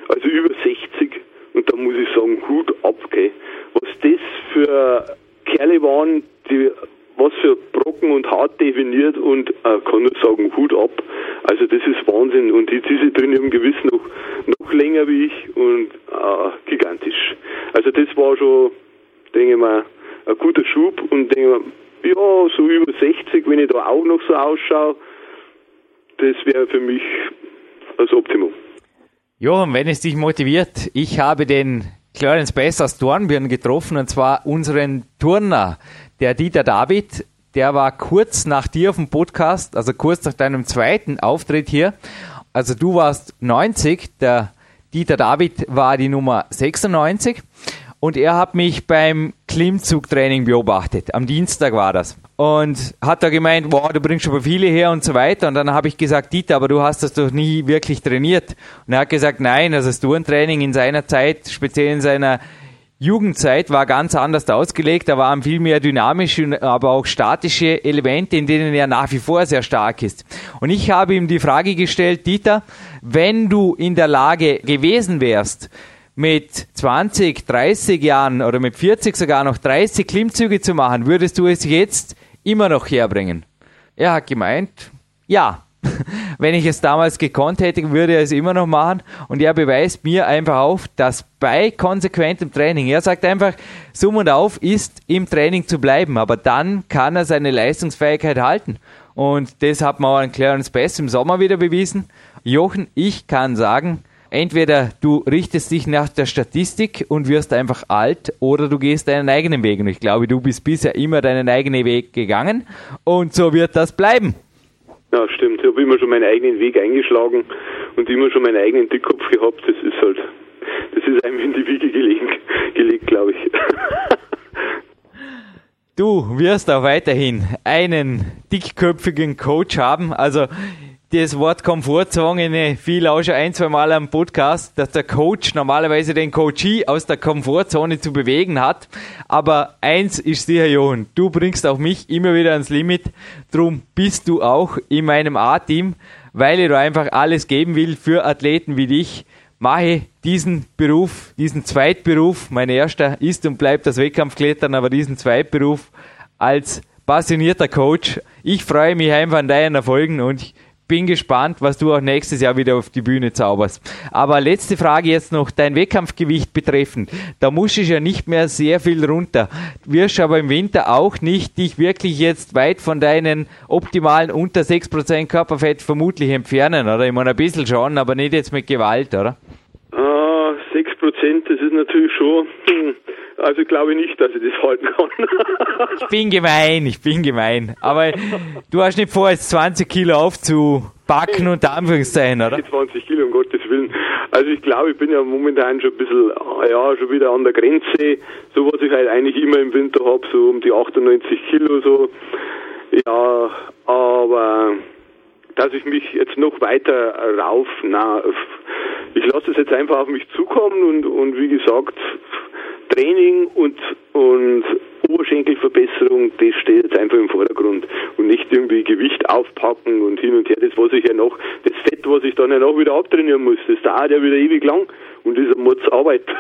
also über 60. Und da muss ich sagen, Hut ab, gell. Was das für Kerle waren, die was für Brocken und hart definiert und äh, kann nur sagen, Hut ab. Also das ist Wahnsinn. Und die, diese drin haben gewiss noch, noch länger wie ich und äh, gigantisch. Also das war schon, denke ich mal, ein guter Schub und denke mal, ja, so über 60, wenn ich da auch noch so ausschaue, das wäre für mich das Optimum. Johann, wenn es dich motiviert, ich habe den Clarence Bess aus Dornbirn getroffen und zwar unseren Turner, der Dieter David, der war kurz nach dir auf dem Podcast, also kurz nach deinem zweiten Auftritt hier. Also du warst 90, der Dieter David war die Nummer 96 und er hat mich beim Klimmzugtraining beobachtet. Am Dienstag war das. Und hat da gemeint, boah, du bringst schon viele her und so weiter. Und dann habe ich gesagt, Dieter, aber du hast das doch nie wirklich trainiert. Und er hat gesagt, nein, also das Tourentraining in seiner Zeit, speziell in seiner Jugendzeit war ganz anders ausgelegt. Da waren viel mehr dynamische, aber auch statische Elemente, in denen er nach wie vor sehr stark ist. Und ich habe ihm die Frage gestellt, Dieter, wenn du in der Lage gewesen wärst, mit 20, 30 Jahren oder mit 40 sogar noch 30 Klimmzüge zu machen, würdest du es jetzt immer noch herbringen? Er hat gemeint, ja, wenn ich es damals gekonnt hätte, würde er es immer noch machen. Und er beweist mir einfach auf, dass bei konsequentem Training, er sagt einfach, Summ und Auf ist im Training zu bleiben, aber dann kann er seine Leistungsfähigkeit halten. Und das hat man auch an Clarence Best im Sommer wieder bewiesen. Jochen, ich kann sagen, entweder du richtest dich nach der Statistik und wirst einfach alt oder du gehst deinen eigenen Weg. Und ich glaube, du bist bisher immer deinen eigenen Weg gegangen und so wird das bleiben. Ja, stimmt. Ich habe immer schon meinen eigenen Weg eingeschlagen und immer schon meinen eigenen Dickkopf gehabt. Das ist halt, das ist einem in die Wiege gelegen, gelegt, glaube ich. Du wirst auch weiterhin einen dickköpfigen Coach haben. Also das Wort Komfortzone viel auch schon ein, zwei Mal am Podcast, dass der Coach normalerweise den Coachee aus der Komfortzone zu bewegen hat. Aber eins ist sicher, Johann, du bringst auch mich immer wieder ans Limit. Drum bist du auch in meinem A-Team, weil ich einfach alles geben will für Athleten wie dich. Mache diesen Beruf, diesen Zweitberuf, mein erster ist und bleibt das Wettkampfklettern, aber diesen Zweitberuf als passionierter Coach. Ich freue mich einfach an deinen Erfolgen und ich bin gespannt, was du auch nächstes Jahr wieder auf die Bühne zauberst. Aber letzte Frage jetzt noch, dein Wettkampfgewicht betreffend. Da musst du ja nicht mehr sehr viel runter. Wirst aber im Winter auch nicht dich wirklich jetzt weit von deinen optimalen unter 6% Körperfett vermutlich entfernen, oder? Ich meine, ein bisschen schon, aber nicht jetzt mit Gewalt, oder? Ah, 6%, das ist natürlich schon... also glaube ich nicht, dass ich das halten kann. ich bin gemein, ich bin gemein. Aber du hast nicht vor, jetzt 20 Kilo aufzubacken und Anführungszeichen, oder? 20 Kilo, um Gottes Willen. Also ich glaube, ich bin ja momentan schon ein bisschen, ja, schon wieder an der Grenze. So was ich halt eigentlich immer im Winter habe, so um die 98 Kilo so. Ja, aber dass ich mich jetzt noch weiter rauf, na, ich lasse es jetzt einfach auf mich zukommen und, und wie gesagt, Training und, und Oberschenkelverbesserung, das steht jetzt einfach im Vordergrund und nicht irgendwie Gewicht aufpacken und hin und her. Das, was ich ja noch, das Fett, was ich dann ja noch wieder abtrainieren muss, das dauert ja wieder ewig lang und das ist eine Mordsarbeit.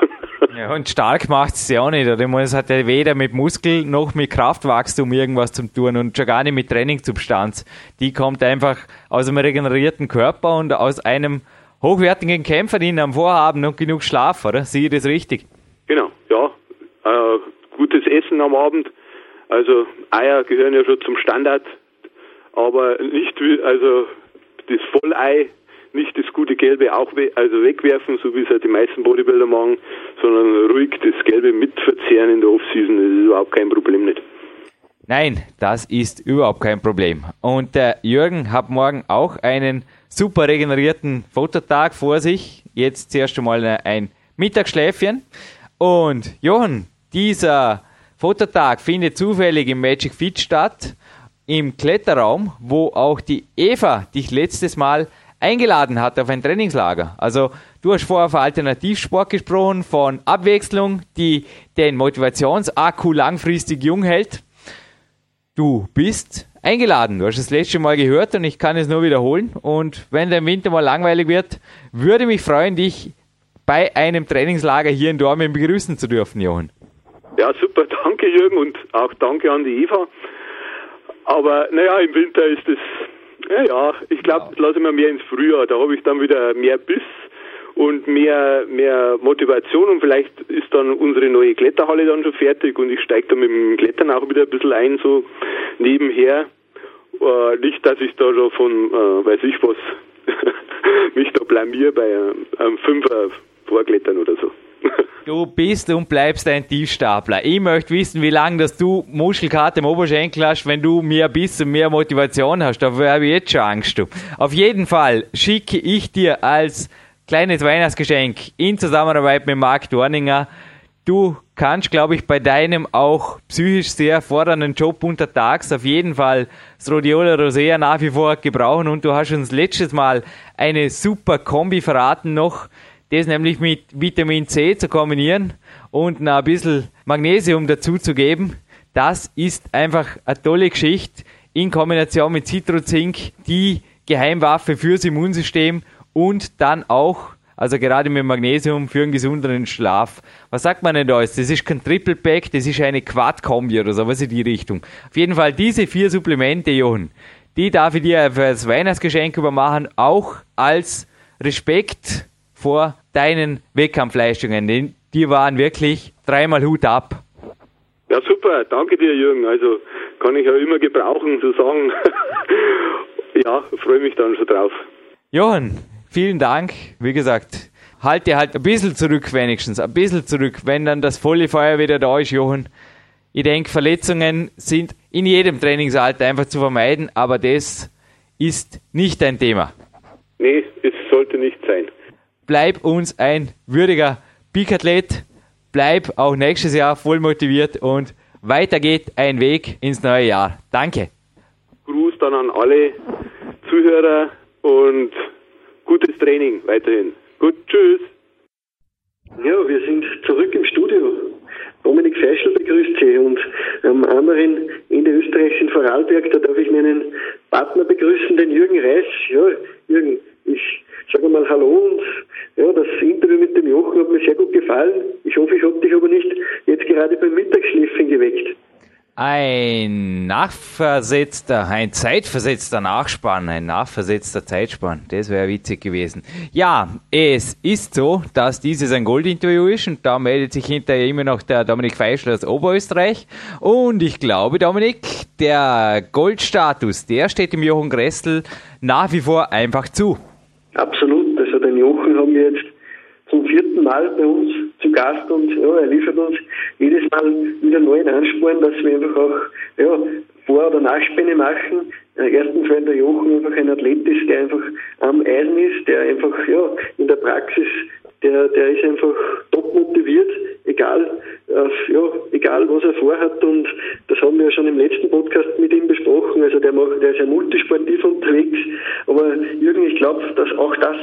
Ja, und stark macht es ja auch nicht. Oder? Es hat ja weder mit Muskel noch mit Kraftwachstum irgendwas zu tun und schon gar nicht mit Trainingssubstanz. Die kommt einfach aus einem regenerierten Körper und aus einem hochwertigen Kämpfer, die am Vorhaben und genug Schlaf, oder? Sehe ich das richtig? Genau, ja. Äh, gutes Essen am Abend. Also Eier gehören ja schon zum Standard, aber nicht also das Vollei, nicht das gute Gelbe auch we also wegwerfen, so wie es halt die meisten Bodybuilder machen, sondern ruhig das Gelbe mitverzehren in der Offseason, das ist überhaupt kein Problem nicht. Nein, das ist überhaupt kein Problem. Und der Jürgen hat morgen auch einen super regenerierten Fototag vor sich. Jetzt zuerst einmal ein Mittagsschläfchen. Und Johann, dieser Fototag findet zufällig im Magic Fit statt, im Kletterraum, wo auch die Eva dich letztes Mal eingeladen hat auf ein Trainingslager. Also du hast vorher von Alternativsport gesprochen, von Abwechslung, die den Motivationsakku langfristig jung hält. Du bist eingeladen. Du hast das letzte Mal gehört und ich kann es nur wiederholen. Und wenn der Winter mal langweilig wird, würde mich freuen, dich bei einem Trainingslager hier in Dormen begrüßen zu dürfen, Johann. Ja, super, danke Jürgen und auch danke an die Eva. Aber naja, im Winter ist es, naja, ich glaube, lasse ich mir mehr ins Frühjahr. Da habe ich dann wieder mehr Biss und mehr, mehr Motivation und vielleicht ist dann unsere neue Kletterhalle dann schon fertig und ich steige da mit dem Klettern auch wieder ein bisschen ein, so nebenher. Äh, nicht, dass ich da schon von, äh, weiß ich was, mich da blamier bei einem, einem Fünfer vorklettern oder so. Du bist und bleibst ein Tiefstapler. Ich möchte wissen, wie lange dass du Muschelkarte im Oberschenkel hast, wenn du mehr Biss und mehr Motivation hast. Dafür habe ich jetzt schon Angst. Du. Auf jeden Fall schicke ich dir als kleines Weihnachtsgeschenk in Zusammenarbeit mit Marc Dorninger. Du kannst, glaube ich, bei deinem auch psychisch sehr fordernden Job untertags auf jeden Fall das Rhodiola Rosea nach wie vor gebrauchen und du hast uns letztes Mal eine super Kombi verraten noch das nämlich mit Vitamin C zu kombinieren und noch ein bisschen Magnesium dazu zu geben. Das ist einfach eine tolle Geschichte in Kombination mit Citrozink, die Geheimwaffe fürs Immunsystem und dann auch, also gerade mit Magnesium für einen gesünderen Schlaf. Was sagt man denn da jetzt? Das ist kein Triple Pack, das ist eine Quad-Kombi oder sowas in die Richtung. Auf jeden Fall diese vier Supplemente, Johann, die darf ich dir als Weihnachtsgeschenk übermachen, auch als Respekt vor deinen Wettkampfleistungen. Die waren wirklich dreimal Hut ab. Ja, super. Danke dir, Jürgen. Also kann ich ja immer gebrauchen zu sagen. ja, freue mich dann schon drauf. Johann, vielen Dank. Wie gesagt, halte halt ein bisschen zurück wenigstens, ein bisschen zurück, wenn dann das volle Feuer wieder da ist, Johann. Ich denke, Verletzungen sind in jedem Trainingsalter einfach zu vermeiden, aber das ist nicht dein Thema. Nee, es sollte nicht sein bleib uns ein würdiger Peak-Athlet, bleib auch nächstes Jahr voll motiviert und weiter geht ein Weg ins neue Jahr. Danke. Gruß dann an alle Zuhörer und gutes Training weiterhin. Gut, tschüss. Ja, wir sind zurück im Studio. Dominik Feischl begrüßt Sie und am anderen Ende Österreichs in Vorarlberg, da darf ich meinen Partner begrüßen, den Jürgen Reis. Ja, Jürgen, ich sage mal Hallo und ja, das Interview mit dem Jochen hat mir sehr gut gefallen. Ich hoffe, ich habe dich aber nicht jetzt gerade beim Mittagsschläfchen geweckt. Ein nachversetzter, ein zeitversetzter Nachspann, ein nachversetzter Zeitspann, das wäre witzig gewesen. Ja, es ist so, dass dieses ein Goldinterview ist und da meldet sich hinterher immer noch der Dominik Feischl aus Oberösterreich. Und ich glaube, Dominik, der Goldstatus, der steht dem Jochen Gressel nach wie vor einfach zu. Absolut, also den Jochen haben wir jetzt zum vierten Mal bei uns zu Gast und ja, er liefert uns jedes Mal wieder neuen Ansporn, dass wir einfach auch ja, Vor- oder Nachspänne machen. Erstens, weil der Jochen einfach ein Athlet ist, der einfach am Eisen ist, der einfach ja, in der Praxis, der, der ist einfach top motiviert, egal, äh, ja, egal was er vorhat und das haben wir ja schon im letzten Podcast mit ihm besprochen. Also der macht, der ist ja multisportiv unterwegs. Aber Jürgen, ich glaube, dass auch das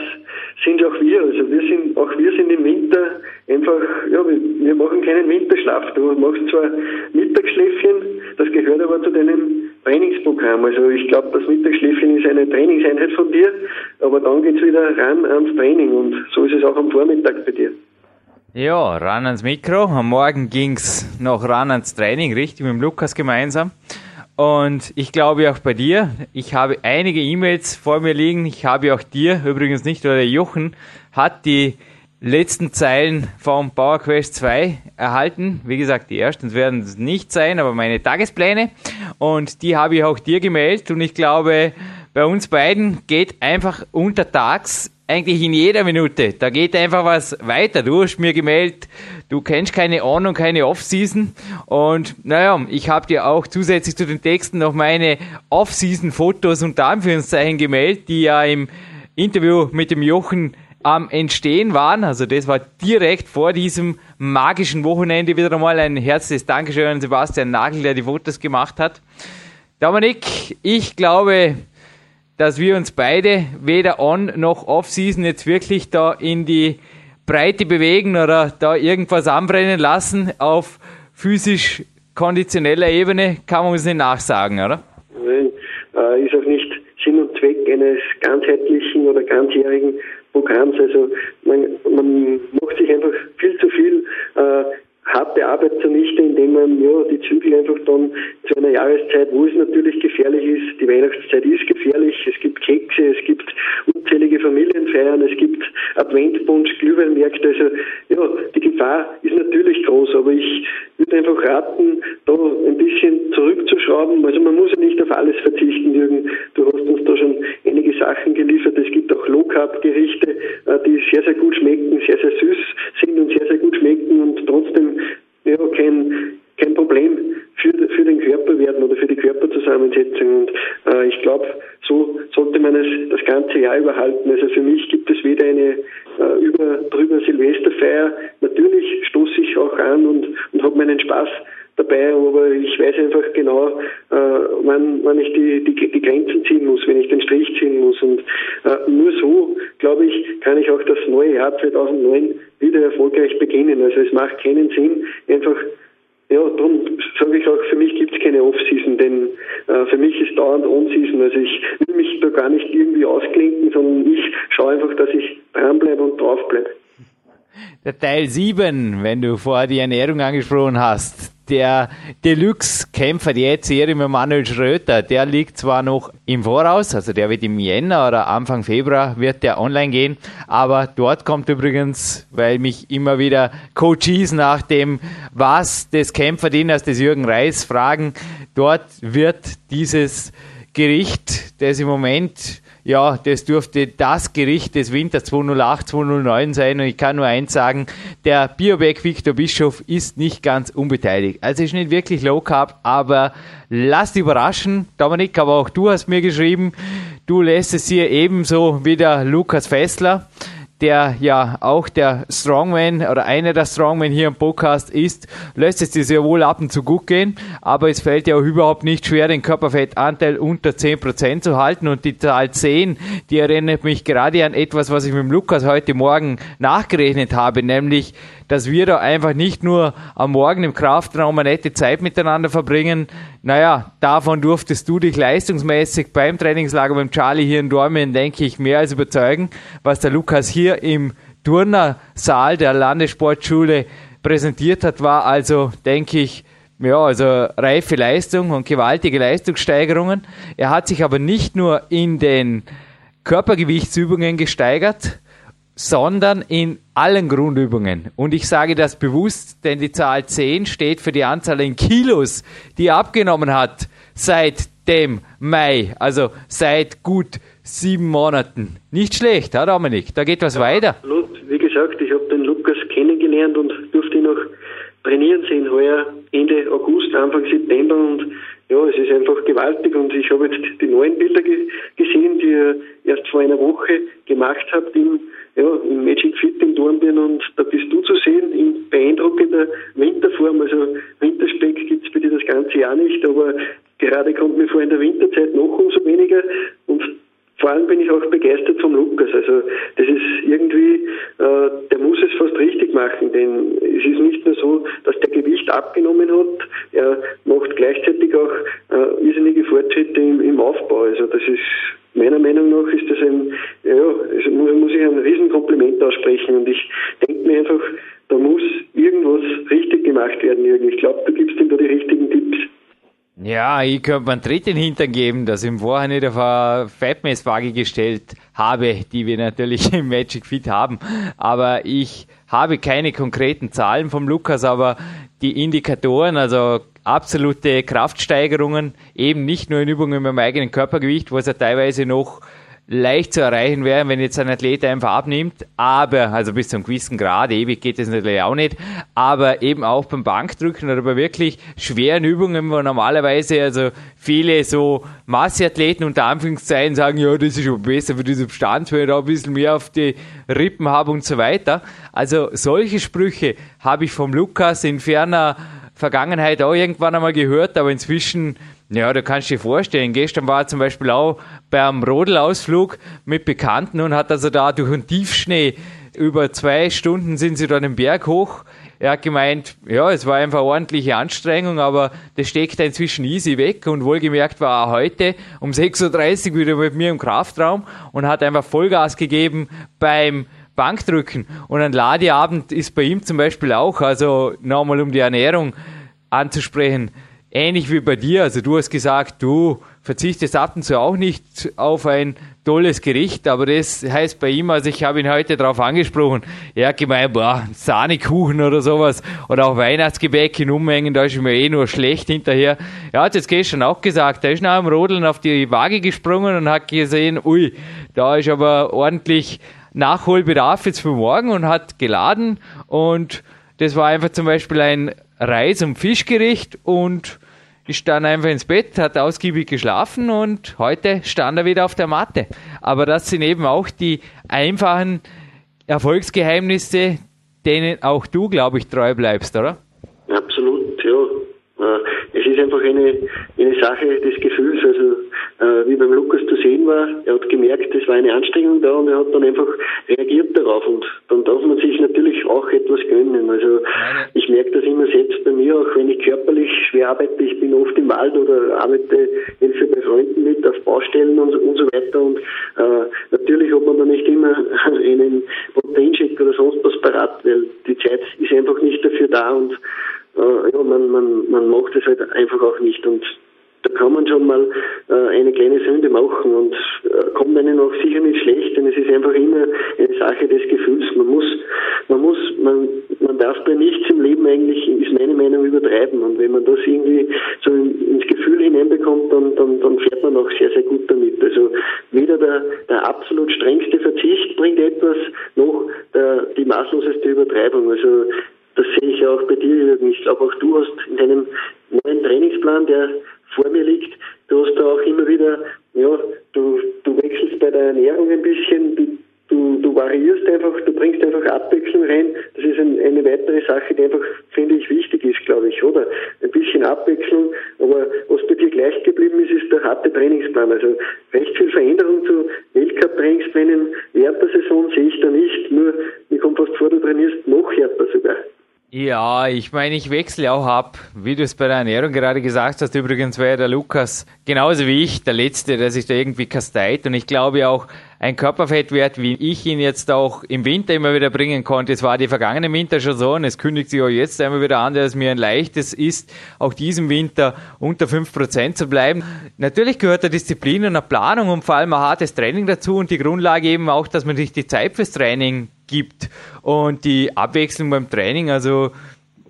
sind auch wir. Also wir sind, auch wir sind im Winter einfach, ja, wir, machen keinen Winterschlaf. Du machst zwar Mittagsschläfchen, das gehört aber zu deinem Trainingsprogramm. Also ich glaube, das Mittagsschläfchen ist eine Trainingseinheit von dir, aber dann geht's wieder ran ans Training und so ist es auch am Vormittag bei dir. Ja, ran ans Mikro. Am Morgen ging's noch ran ans Training, richtig, mit dem Lukas gemeinsam. Und ich glaube auch bei dir, ich habe einige E-Mails vor mir liegen. Ich habe auch dir, übrigens nicht, oder Jochen hat die letzten Zeilen vom Power Quest 2 erhalten. Wie gesagt, die ersten werden es nicht sein, aber meine Tagespläne. Und die habe ich auch dir gemeldet. Und ich glaube, bei uns beiden geht einfach untertags eigentlich in jeder Minute. Da geht einfach was weiter. Du hast mir gemeldet, du kennst keine On- und keine Off-Season. Und naja, ich habe dir auch zusätzlich zu den Texten noch meine Off-Season-Fotos unter Anführungszeichen gemeldet, die ja im Interview mit dem Jochen am Entstehen waren. Also das war direkt vor diesem magischen Wochenende wieder einmal ein herzliches Dankeschön an Sebastian Nagel, der die Fotos gemacht hat. Dominik, ich glaube, dass wir uns beide weder on noch off-season jetzt wirklich da in die Breite bewegen oder da irgendwas anbrennen lassen auf physisch konditioneller Ebene, kann man uns nicht nachsagen, oder? Nein, äh, ist auch nicht Sinn und Zweck eines ganzheitlichen oder ganzjährigen Programms. Also man, man macht sich einfach viel zu viel äh, harte Arbeit zunichte, indem man ja die Zügel einfach dann zu einer Jahreszeit, wo es natürlich gefährlich ist, die Weihnachtszeit ist gefährlich, es gibt Kekse, es gibt unzählige Familienfeiern, es gibt Adventbunsch, Glühweinmärkte, also ja, die Gefahr ist natürlich groß, aber ich würde einfach raten, da ein bisschen zurückzuschrauben. Also man muss ja nicht auf alles verzichten, Jürgen. Du hast uns da schon einige Sachen geliefert. Es gibt auch Low-Carb-Gerichte, äh, die sehr, sehr gut schmecken, sehr, sehr süß sind und sehr, sehr gut schmecken und trotzdem ja, kein, kein Problem für, für den Körper werden oder für die Körperzusammensetzung. Und äh, ich glaube, so sollte man es das ganze Jahr überhalten. Also für mich gibt es weder eine äh, über drüber Silvesterfeier. Natürlich stoße ich auch an und, und habe meinen Spaß dabei, aber ich weiß einfach genau, äh, wann, wann ich die, die, die Grenzen ziehen muss, wenn ich den Strich ziehen muss. Und äh, nur so, glaube ich, kann ich auch das neue Jahr 2009 wieder erfolgreich beginnen. Also es macht keinen Sinn, einfach ja, darum sage ich auch, für mich gibt es keine Off-Season, denn äh, für mich ist dauernd On-Season. Also ich will mich da gar nicht irgendwie ausklinken, sondern ich schaue einfach, dass ich dranbleibe und draufbleibe. Der Teil 7, wenn du vorher die Ernährung angesprochen hast, der Deluxe-Kämpfer, die jetzt Serie mit Manuel Schröter, der liegt zwar noch im Voraus, also der wird im Jänner oder Anfang Februar wird der online gehen, aber dort kommt übrigens, weil mich immer wieder Coaches nach dem Was des Kämpferdieners des Jürgen Reis fragen, dort wird dieses Gericht, das im Moment ja, das dürfte das Gericht des Winters 208, 209 sein. Und ich kann nur eins sagen, der Bioback Victor Bischof ist nicht ganz unbeteiligt. Also ist nicht wirklich Low Carb, aber lasst überraschen. Dominik, aber auch du hast mir geschrieben, du lässt es hier ebenso wie der Lukas Fessler. Der ja auch der Strongman oder einer der Strongman hier im Podcast ist, lässt es dir sehr wohl ab und zu gut gehen, aber es fällt ja auch überhaupt nicht schwer, den Körperfettanteil unter 10% zu halten. Und die Zahl 10, die erinnert mich gerade an etwas, was ich mit Lukas heute Morgen nachgerechnet habe, nämlich dass wir da einfach nicht nur am Morgen im Kraftraum eine nette Zeit miteinander verbringen. Naja, davon durftest du dich leistungsmäßig beim Trainingslager beim Charlie hier in Dormen, denke ich, mehr als überzeugen, was der Lukas hier im Turnersaal der Landessportschule präsentiert hat, war also, denke ich, ja, also reife Leistung und gewaltige Leistungssteigerungen. Er hat sich aber nicht nur in den Körpergewichtsübungen gesteigert, sondern in allen Grundübungen. Und ich sage das bewusst, denn die Zahl 10 steht für die Anzahl in Kilos, die er abgenommen hat seit dem Mai, also seit gut sieben Monaten. Nicht schlecht, ha Dominik? Da geht was ja, weiter. Wie gesagt, ich habe den Lukas kennengelernt und durfte ihn noch trainieren sehen, heuer Ende August, Anfang September und ja, es ist einfach gewaltig und ich habe jetzt die neuen Bilder ge gesehen, die er erst vor einer Woche gemacht hat im ja, im Magic Fit in Dornbirn und da bist du zu sehen in beeindruckender Winterform. Also Winterspeck gibt es dir das ganze Jahr nicht, aber gerade kommt mir vor in der Winterzeit noch umso weniger und vor allem bin ich auch begeistert vom Lukas. Also das ist irgendwie, äh, der muss es fast richtig machen, denn es ist nicht nur so, dass der Gewicht abgenommen hat, er macht gleichzeitig auch äh, irrsinnige Fortschritte im, im Aufbau. Also das ist meiner Meinung nach ist das ein, ja, muss, ich ein Riesenkompliment aussprechen und ich denke mir einfach, da muss irgendwas richtig gemacht werden, Jürgen. Ich glaube, du gibst ihm da die richtigen Tipps. Ja, ich könnte mir einen dritten Hintern geben, dass ich im Vorhinein auf eine Fettmesswaage gestellt habe, die wir natürlich im Magic Fit haben. Aber ich habe keine konkreten Zahlen vom Lukas, aber die Indikatoren, also absolute Kraftsteigerungen, eben nicht nur in Übungen mit dem eigenen Körpergewicht, wo es ja teilweise noch leicht zu erreichen wäre, wenn jetzt ein Athlet einfach abnimmt, aber, also bis zu einem gewissen Grad, ewig geht das natürlich auch nicht, aber eben auch beim Bankdrücken oder bei wirklich schweren Übungen, wo normalerweise also viele so Masseathleten unter Anführungszeichen sagen, ja, das ist schon besser für die Substanz, weil ich da ein bisschen mehr auf die Rippen habe und so weiter. Also solche Sprüche habe ich vom Lukas in ferner Vergangenheit auch irgendwann einmal gehört, aber inzwischen, ja, da kannst du dir vorstellen. Gestern war er zum Beispiel auch beim Rodelausflug mit Bekannten und hat also da durch einen Tiefschnee über zwei Stunden sind sie da den Berg hoch. Er hat gemeint, ja, es war einfach ordentliche Anstrengung, aber das steckt inzwischen easy weg und wohlgemerkt war er heute um 6.30 Uhr wieder mit mir im Kraftraum und hat einfach Vollgas gegeben beim Bankdrücken. Und ein Ladeabend ist bei ihm zum Beispiel auch, also nochmal um die Ernährung anzusprechen, ähnlich wie bei dir. Also du hast gesagt, du verzichtest ab und zu auch nicht auf ein tolles Gericht, aber das heißt bei ihm, also ich habe ihn heute darauf angesprochen, er hat gemeint, boah, Sahnekuchen oder sowas oder auch Weihnachtsgebäck in Ummengen, da ist mir eh nur schlecht hinterher. Er hat jetzt gestern auch gesagt, er ist nach dem Rodeln auf die Waage gesprungen und hat gesehen, ui, da ist aber ordentlich Nachholbedarf jetzt für morgen und hat geladen und das war einfach zum Beispiel ein Reis- und Fischgericht und ist dann einfach ins Bett, hat ausgiebig geschlafen und heute stand er wieder auf der Matte. Aber das sind eben auch die einfachen Erfolgsgeheimnisse, denen auch du, glaube ich, treu bleibst, oder? Absolut, ja. Äh, es ist einfach eine, eine Sache des Gefühls. Also äh, wie beim Lukas zu sehen war, er hat gemerkt, es war eine Anstrengung da und er hat dann einfach reagiert darauf. Und dann darf man sich natürlich auch etwas gönnen. Also ich merke das immer selbst bei mir, auch wenn ich körperlich schwer arbeite, ich bin oft im Wald oder arbeite helfe bei Freunden mit auf Baustellen und, und so weiter. Und äh, natürlich hat man da nicht immer einen Proteincheck oder sonst was parat, weil die Zeit ist einfach nicht dafür da. Und äh, ja, man, man, man macht es halt einfach auch nicht. Und da kann man schon mal äh, eine kleine Sünde machen und äh, kommt einem auch sicher nicht schlecht, denn es ist einfach immer eine Sache des Gefühls. Man muss, man muss, man, man darf bei nichts im Leben eigentlich, ist meine Meinung, übertreiben. Und wenn man das irgendwie so in, ins Gefühl hineinbekommt, dann, dann, dann fährt man auch sehr, sehr gut damit. Also weder der, der absolut strengste Verzicht bringt etwas, noch der, die maßloseste Übertreibung. Also das sehe ich ja auch bei dir. Ich glaube, auch du hast in deinem neuen Trainingsplan, der vor mir liegt. Du hast da auch immer wieder, ja, du, du wechselst bei der Ernährung ein bisschen, du, du, variierst einfach, du bringst einfach Abwechslung rein. Das ist ein, eine weitere Sache, die einfach, finde ich, wichtig ist, glaube ich, oder? Ein bisschen Abwechslung, aber was bei dir gleich geblieben ist, ist der harte Trainingsplan. Also recht viel Veränderung zu Weltcup-Trainingsplänen während der Saison sehe ich da nicht, nur mir kommt fast vor, du trainierst noch härter sogar. Ja, ich meine, ich wechsle auch ab. Wie du es bei der Ernährung gerade gesagt hast, übrigens wäre der Lukas genauso wie ich der Letzte, der sich da irgendwie kasteit. Und ich glaube auch, ein Körperfettwert, wie ich ihn jetzt auch im Winter immer wieder bringen konnte, es war die vergangenen Winter schon so und es kündigt sich auch jetzt einmal wieder an, dass es mir ein leichtes ist, auch diesen Winter unter 5% zu bleiben. Natürlich gehört der Disziplin und eine Planung und vor allem ein hartes Training dazu und die Grundlage eben auch, dass man sich die Zeit fürs Training gibt und die Abwechslung beim Training, also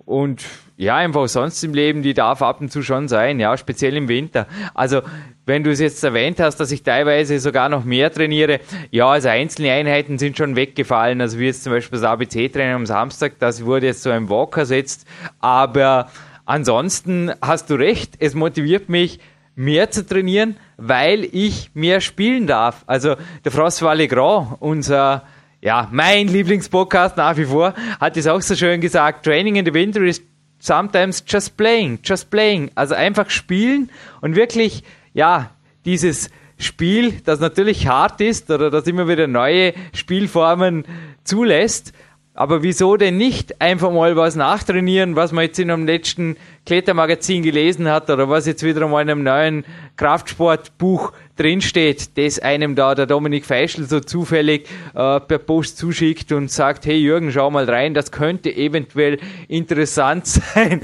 und ja, einfach sonst im Leben, die darf ab und zu schon sein, ja, speziell im Winter. Also, wenn du es jetzt erwähnt hast, dass ich teilweise sogar noch mehr trainiere, ja, also einzelne Einheiten sind schon weggefallen, also wie jetzt zum Beispiel das ABC-Training am Samstag, das wurde jetzt so ein Walk ersetzt, aber ansonsten hast du recht, es motiviert mich, mehr zu trainieren, weil ich mehr spielen darf. Also, der François Legrand, unser ja, mein Lieblingspodcast nach wie vor, hat es auch so schön gesagt, Training in the Winter is sometimes just playing, just playing. Also einfach spielen und wirklich, ja, dieses Spiel, das natürlich hart ist oder das immer wieder neue Spielformen zulässt, aber wieso denn nicht einfach mal was nachtrainieren, was man jetzt in einem letzten Klettermagazin gelesen hat oder was jetzt wieder mal in einem neuen Kraftsportbuch drinsteht, das einem da der Dominik Feischl so zufällig äh, per Post zuschickt und sagt, hey Jürgen, schau mal rein, das könnte eventuell interessant sein.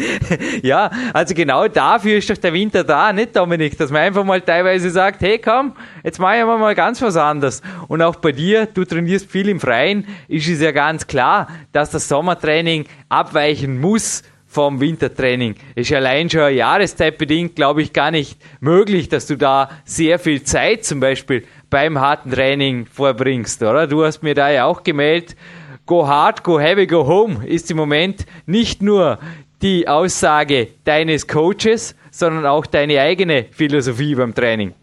ja, also genau dafür ist doch der Winter da, nicht Dominik, dass man einfach mal teilweise sagt, hey komm, jetzt machen wir mal ganz was anderes. Und auch bei dir, du trainierst viel im Freien, ist es ja ganz klar, dass das Sommertraining abweichen muss vom Wintertraining. Ist allein schon jahreszeitbedingt, glaube ich, gar nicht möglich, dass du da sehr viel Zeit zum Beispiel beim harten Training vorbringst, oder? Du hast mir da ja auch gemeldet, go hard, go heavy, go home ist im Moment nicht nur die Aussage deines Coaches, sondern auch deine eigene Philosophie beim Training.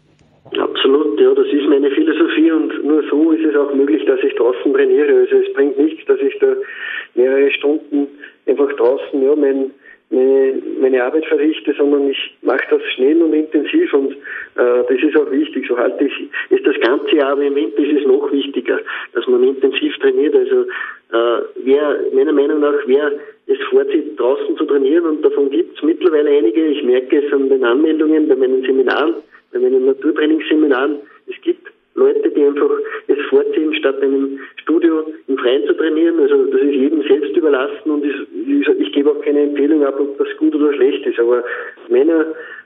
Absolut, ja, das ist meine Philosophie und nur so ist es auch möglich, dass ich draußen trainiere. Also es bringt nichts, dass ich da mehrere Stunden einfach draußen ja, mein, meine, meine Arbeit verrichte, sondern ich mache das schnell und intensiv und äh, das ist auch wichtig. So halte ich ist das ganze Jahr, aber im Winter ist es noch wichtiger, dass man intensiv trainiert. Also äh, wer meiner Meinung nach wer es vorzieht, draußen zu trainieren und davon gibt es mittlerweile einige. Ich merke es an den Anmeldungen bei meinen Seminaren, bei meinen Naturtrainingsseminaren. Es gibt Leute, die einfach es vorziehen, statt einem Studio im Freien zu trainieren. Also das ist jedem selbst überlassen und ich, ich, gebe auch keine Empfehlung ab, ob das gut oder schlecht ist. Aber meiner,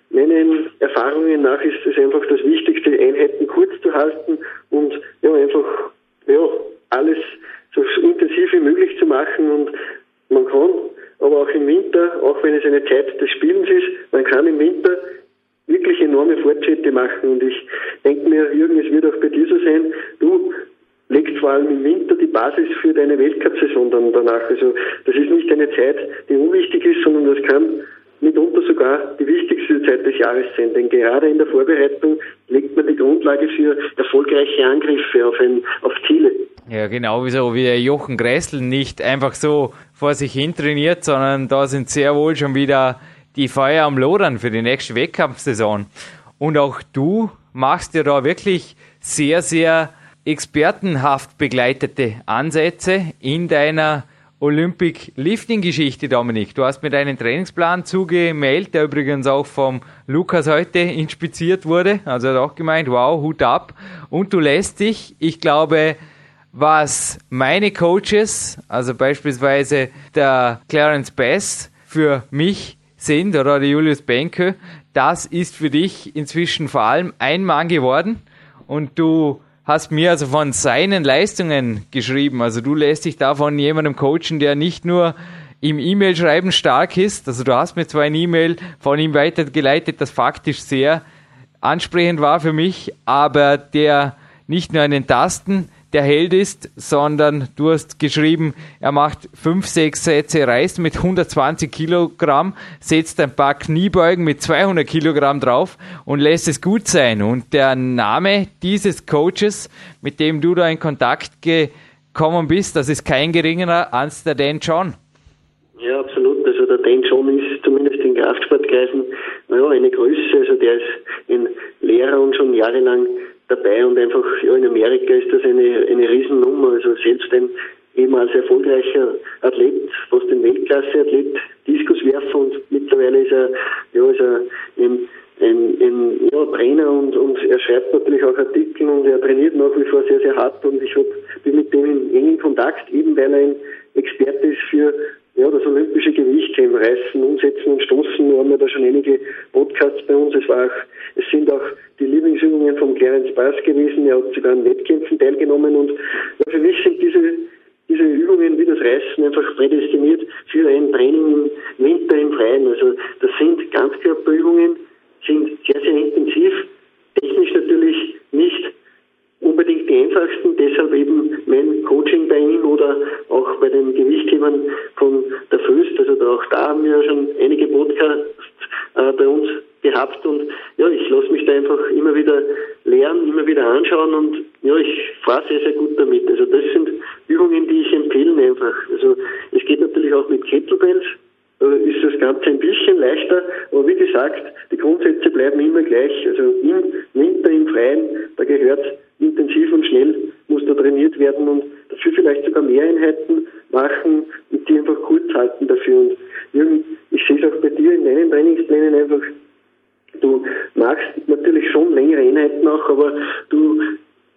meinen Erfahrungen nach ist es einfach das Wichtigste, Einheiten kurz zu halten und ja, einfach ja, alles so intensiv wie möglich zu machen und man kann aber auch im Winter, auch wenn es eine Zeit des Spielens ist, man kann im Winter wirklich enorme Fortschritte machen. Und ich denke mir, Jürgen, es wird auch bei dir so sein, du legst vor allem im Winter die Basis für deine Weltcup-Saison dann danach. Also das ist nicht eine Zeit, die unwichtig ist, sondern das kann mitunter sogar die wichtigste Zeit des Jahres sein. Denn gerade in der Vorbereitung legt man die Grundlage für erfolgreiche Angriffe auf, ein, auf Ziele. Ja, genau wie so wie der Jochen Gressel nicht einfach so vor sich hin trainiert, sondern da sind sehr wohl schon wieder die Feuer am Lodern für die nächste Wettkampfsaison. Und auch du machst ja da wirklich sehr, sehr expertenhaft begleitete Ansätze in deiner Olympic Lifting Geschichte, Dominik. Du hast mir deinen Trainingsplan zugemeldet, der übrigens auch vom Lukas heute inspiziert wurde. Also hat auch gemeint, wow, Hut ab. Und du lässt dich, ich glaube, was meine Coaches, also beispielsweise der Clarence Bass, für mich sind oder der Julius Benke, das ist für dich inzwischen vor allem ein Mann geworden und du hast mir also von seinen Leistungen geschrieben. Also du lässt dich da von jemandem coachen, der nicht nur im E-Mail-Schreiben stark ist. Also du hast mir zwar ein E-Mail von ihm weitergeleitet, das faktisch sehr ansprechend war für mich, aber der nicht nur einen Tasten der Held ist, sondern du hast geschrieben, er macht fünf, sechs Sätze Reis mit 120 Kilogramm, setzt ein paar Kniebeugen mit 200 Kilogramm drauf und lässt es gut sein. Und der Name dieses Coaches, mit dem du da in Kontakt gekommen bist. Das ist kein geringerer als der Dan John. Ja, absolut. Also der Dan John ist zumindest in Kraftsportkreisen naja, eine Größe. Also der ist ein Lehrer und schon jahrelang dabei und einfach ja, in Amerika ist das eine, eine Riesennummer. Also selbst ein ehemals erfolgreicher Athlet, fast ein Weltklasse-Athlet, Diskuswerfer und mittlerweile ist er, ja, ist er ein, ein, ein ja, Trainer und, und er schreibt natürlich auch Artikel und er trainiert nach wie vor sehr, sehr hart und ich hab, bin mit dem in engen Kontakt, eben weil er ein Experte ist für ja, das olympische Gewicht im Reißen, Umsetzen und Stoßen. Wir haben ja da schon einige Podcasts bei uns. Es war auch, es sind auch die Lieblingsübungen von Clarence Bass gewesen. Er hat sogar an Wettkämpfen teilgenommen und ja, für mich sind diese diese Übungen wie das Reißen einfach prädestiniert für ein Training im Winter im Freien. Also das sind Ganzkörperübungen, sind sehr, sehr intensiv, technisch natürlich nicht unbedingt die einfachsten, deshalb eben mein Coaching bei ihm oder auch bei den Gewichthebern von der Föst. Also auch da haben wir schon einige Podcasts äh, bei uns gehabt und ja, ich lasse mich da einfach immer wieder lernen, immer wieder anschauen und ja, ich fahre sehr, sehr gut damit. Also das sind Übungen, die ich empfehle einfach. Also es geht natürlich auch mit Kettlebells, ist das Ganze ein bisschen leichter, aber wie gesagt, die Grundsätze bleiben immer gleich. Also im Winter, im Freien, da gehört intensiv und schnell, muss da trainiert werden und dafür vielleicht sogar mehr Einheiten machen und die einfach kurz halten dafür. Und Jürgen, ich sehe es auch bei dir in deinen Trainingsplänen einfach, du machst natürlich schon längere Einheiten auch, aber du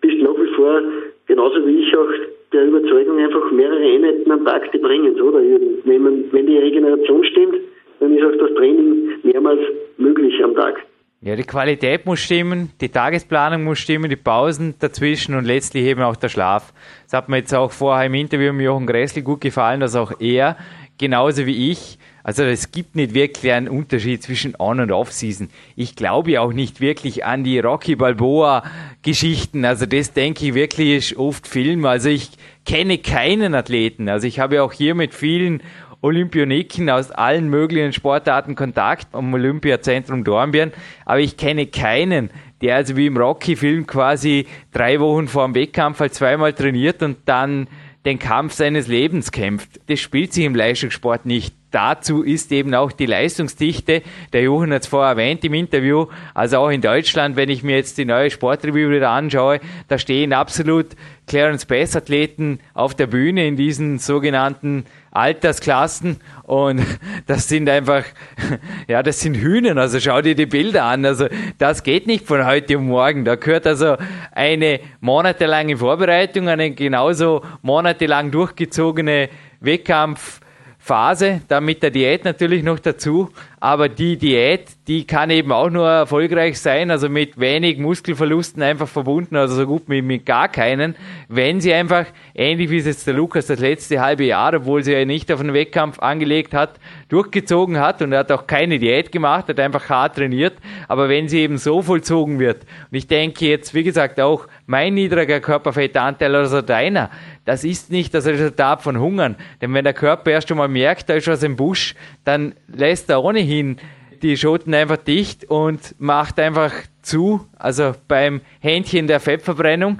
bist nach wie vor, genauso wie ich auch, der Überzeugung einfach mehrere Einheiten am Tag, die bringen es, oder? Wenn, man, wenn die Regeneration stimmt, dann ist auch das Training mehrmals möglich am Tag. Ja, die Qualität muss stimmen, die Tagesplanung muss stimmen, die Pausen dazwischen und letztlich eben auch der Schlaf. Das hat mir jetzt auch vorher im Interview mit Jochen Gressel gut gefallen, dass auch er, genauso wie ich, also es gibt nicht wirklich einen Unterschied zwischen On- und Off-Season. Ich glaube auch nicht wirklich an die Rocky Balboa-Geschichten. Also das denke ich wirklich ist oft Film. Also ich kenne keinen Athleten. Also ich habe auch hier mit vielen Olympioniken aus allen möglichen Sportarten Kontakt am Olympiazentrum Dornbirn, aber ich kenne keinen, der also wie im Rocky-Film quasi drei Wochen vor dem Wettkampf halt zweimal trainiert und dann den Kampf seines Lebens kämpft. Das spielt sich im Leistungssport nicht. Dazu ist eben auch die Leistungsdichte, der Jochen hat es vorher erwähnt im Interview, also auch in Deutschland, wenn ich mir jetzt die neue Sportreview wieder anschaue, da stehen absolut Clarence Bass Athleten auf der Bühne in diesen sogenannten Altersklassen. Und das sind einfach, ja, das sind Hühner, also schau dir die Bilder an, also das geht nicht von heute um morgen, da gehört also eine monatelange Vorbereitung, eine genauso monatelang durchgezogene Wettkampf Phase, dann mit der Diät natürlich noch dazu. Aber die Diät, die kann eben auch nur erfolgreich sein, also mit wenig Muskelverlusten einfach verbunden, also so gut wie mit gar keinen, wenn sie einfach, ähnlich wie es jetzt der Lukas das letzte halbe Jahr, obwohl sie ja nicht auf einen Wettkampf angelegt hat, durchgezogen hat und er hat auch keine Diät gemacht, hat einfach hart trainiert, aber wenn sie eben so vollzogen wird, und ich denke jetzt, wie gesagt, auch mein niedriger Körperfettanteil oder deiner, das ist nicht das Resultat von Hungern. Denn wenn der Körper erst einmal merkt, da ist was im Busch, dann lässt er ohnehin die Schoten einfach dicht und macht einfach zu, also beim Händchen der Fettverbrennung,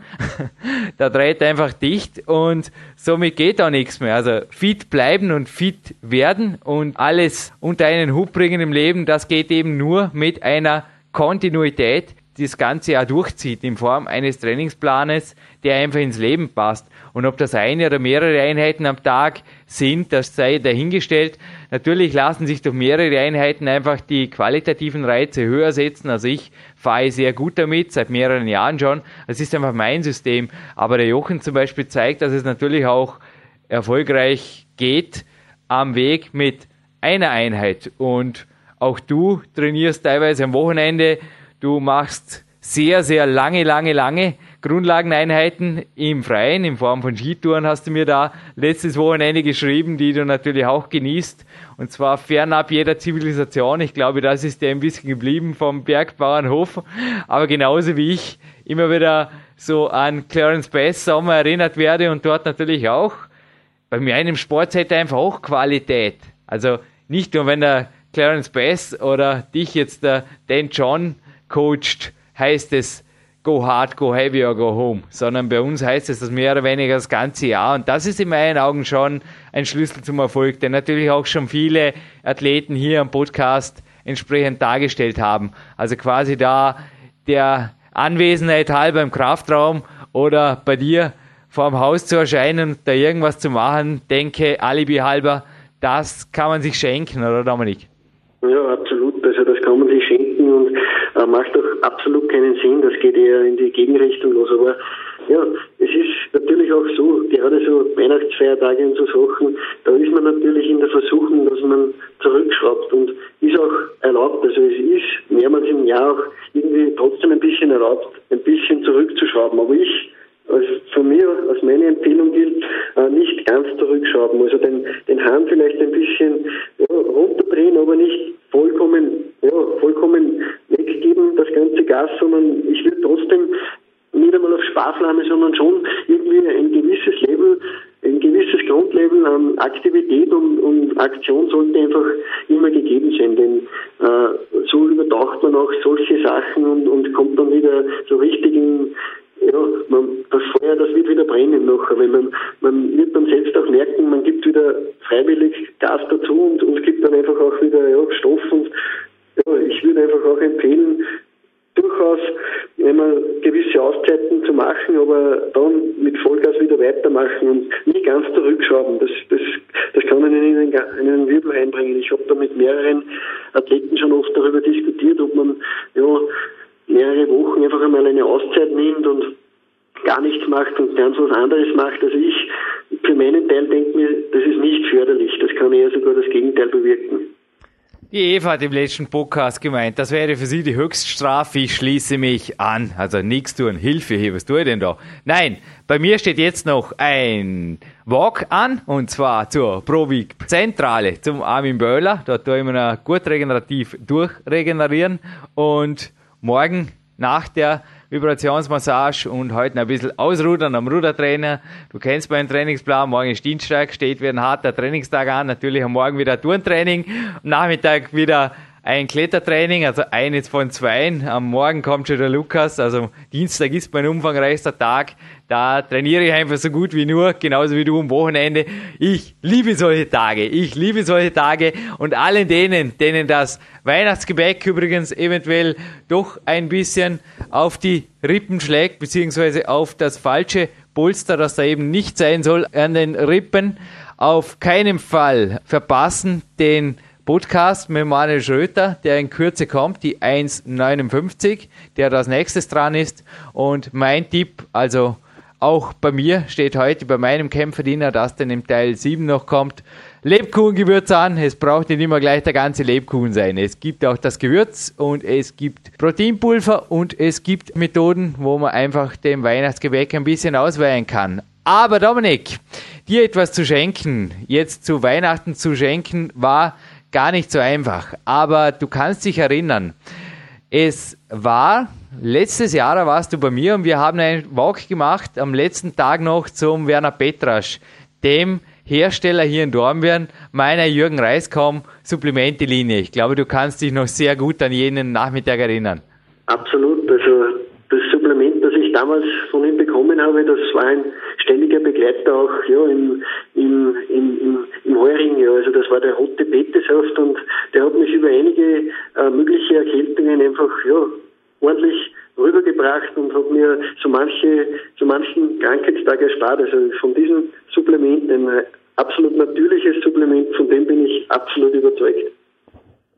da dreht er einfach dicht und somit geht auch nichts mehr. Also fit bleiben und fit werden und alles unter einen Hut bringen im Leben, das geht eben nur mit einer Kontinuität, das ganze Jahr durchzieht in Form eines Trainingsplanes, der einfach ins Leben passt. Und ob das eine oder mehrere Einheiten am Tag sind, das sei dahingestellt. Natürlich lassen sich durch mehrere Einheiten einfach die qualitativen Reize höher setzen. Also ich fahre sehr gut damit, seit mehreren Jahren schon. Es ist einfach mein System. Aber der Jochen zum Beispiel zeigt, dass es natürlich auch erfolgreich geht am Weg mit einer Einheit. Und auch du trainierst teilweise am Wochenende Du machst sehr, sehr lange, lange, lange Grundlageneinheiten im Freien, in Form von Skitouren hast du mir da letztes Wochenende geschrieben, die du natürlich auch genießt. Und zwar fernab jeder Zivilisation. Ich glaube, das ist dir ein bisschen geblieben vom Bergbauernhof. Aber genauso wie ich immer wieder so an Clarence Bass Sommer erinnert werde und dort natürlich auch. Bei mir einem Sport einfach auch Qualität. Also nicht nur, wenn der Clarence Bass oder dich jetzt der Dan John coacht, heißt es go hard, go heavy or go home, sondern bei uns heißt es das mehr oder weniger das ganze Jahr. Und das ist in meinen Augen schon ein Schlüssel zum Erfolg, den natürlich auch schon viele Athleten hier am Podcast entsprechend dargestellt haben. Also quasi da der Anwesenheit halber im Kraftraum oder bei dir vor dem Haus zu erscheinen da irgendwas zu machen, denke, Alibi halber, das kann man sich schenken, oder Dominik? Ja, absolut. Also das kann man sich schenken äh, macht auch absolut keinen Sinn. Das geht eher in die Gegenrichtung los. Aber ja, es ist natürlich auch so, gerade so Weihnachtsfeiertage und so Sachen, da ist man natürlich in der Versuchung, dass man zurückschraubt und ist auch erlaubt. Also es ist mehrmals im Jahr auch irgendwie trotzdem ein bisschen erlaubt, ein bisschen zurückzuschrauben. Aber ich also von mir, als meine Empfehlung gilt, äh, nicht ganz zurückschrauben. Also den, den Hahn vielleicht ein bisschen ja, runterdrehen, aber nicht vollkommen, ja, vollkommen weggeben, das ganze Gas, sondern ich würde trotzdem nicht einmal auf Sparflamme, sondern schon irgendwie ein gewisses Level, ein gewisses Grundlevel an Aktivität und, und Aktion sollte einfach immer gegeben sein, denn äh, so übertaucht man auch solche Sachen und, und kommt dann wieder so richtig in, ja, man, das Feuer, das wird wieder brennen nachher, weil man, man wird dann selbst auch merken, man gibt wieder freiwillig Gas dazu und, und gibt dann einfach auch wieder ja, Stoff und ja, ich würde einfach auch empfehlen, durchaus einmal gewisse Auszeiten zu machen, aber dann mit Vollgas wieder weitermachen und nicht ganz zurückschrauben. Das, das, das kann man in einen, in einen Wirbel einbringen. Ich habe da mit mehreren Athleten schon oft darüber diskutiert, ob man ja mehrere Wochen einfach einmal eine Auszeit nimmt und gar nichts macht und ganz was anderes macht. Also ich für meinen Teil denke mir, das ist nicht förderlich. Das kann eher sogar das Gegenteil bewirken. Die Eva hat im letzten Podcast gemeint, das wäre für sie die Höchststrafe, ich schließe mich an. Also nichts tun, Hilfe hier, was tue ich denn da? Nein, bei mir steht jetzt noch ein Walk an, und zwar zur Provik Zentrale zum Armin Böhler. Dort tue ich mir gut regenerativ durchregenerieren und morgen nach der Vibrationsmassage und heute ein bisschen ausrudern am Rudertrainer. Du kennst meinen Trainingsplan. Morgen ist Dienstag, steht wieder ein harter Trainingstag an. Natürlich am Morgen wieder Turntraining. Am Nachmittag wieder ein Klettertraining, also eines von zwei. Am Morgen kommt schon der Lukas, also Dienstag ist mein umfangreichster Tag. Da trainiere ich einfach so gut wie nur, genauso wie du am Wochenende. Ich liebe solche Tage. Ich liebe solche Tage und allen denen, denen das Weihnachtsgebäck übrigens eventuell doch ein bisschen auf die Rippen schlägt, beziehungsweise auf das falsche Polster, das da eben nicht sein soll, an den Rippen. Auf keinen Fall verpassen den Podcast mit Manuel Schröter, der in Kürze kommt, die 1,59, der das nächstes dran ist. Und mein Tipp, also auch bei mir steht heute bei meinem Kämpferdiener, dass dann im Teil 7 noch kommt, Lebkuchengewürz an. Es braucht nicht immer gleich der ganze Lebkuchen sein. Es gibt auch das Gewürz und es gibt Proteinpulver und es gibt Methoden, wo man einfach dem Weihnachtsgebäck ein bisschen ausweihen kann. Aber Dominik, dir etwas zu schenken, jetzt zu Weihnachten zu schenken, war gar nicht so einfach. Aber du kannst dich erinnern, es war letztes Jahr, da warst du bei mir und wir haben einen Walk gemacht am letzten Tag noch zum Werner Petrasch, dem Hersteller hier in Dornbirn meiner Jürgen Reiskom Supplementelinie. Ich glaube, du kannst dich noch sehr gut an jenen Nachmittag erinnern. Absolut. Also das Supplement, das ich damals von ihm bekommen habe, das war ein ständiger Begleiter auch ja, im, im, im, im, im Heuring. Ja. Also das war der rote Betesaft und der hat mich über einige äh, mögliche Erkältungen einfach ja, ordentlich rübergebracht und hat mir so manche, so manchen Krankheitstag erspart. Also von diesem Supplement, ein absolut natürliches Supplement, von dem bin ich absolut überzeugt.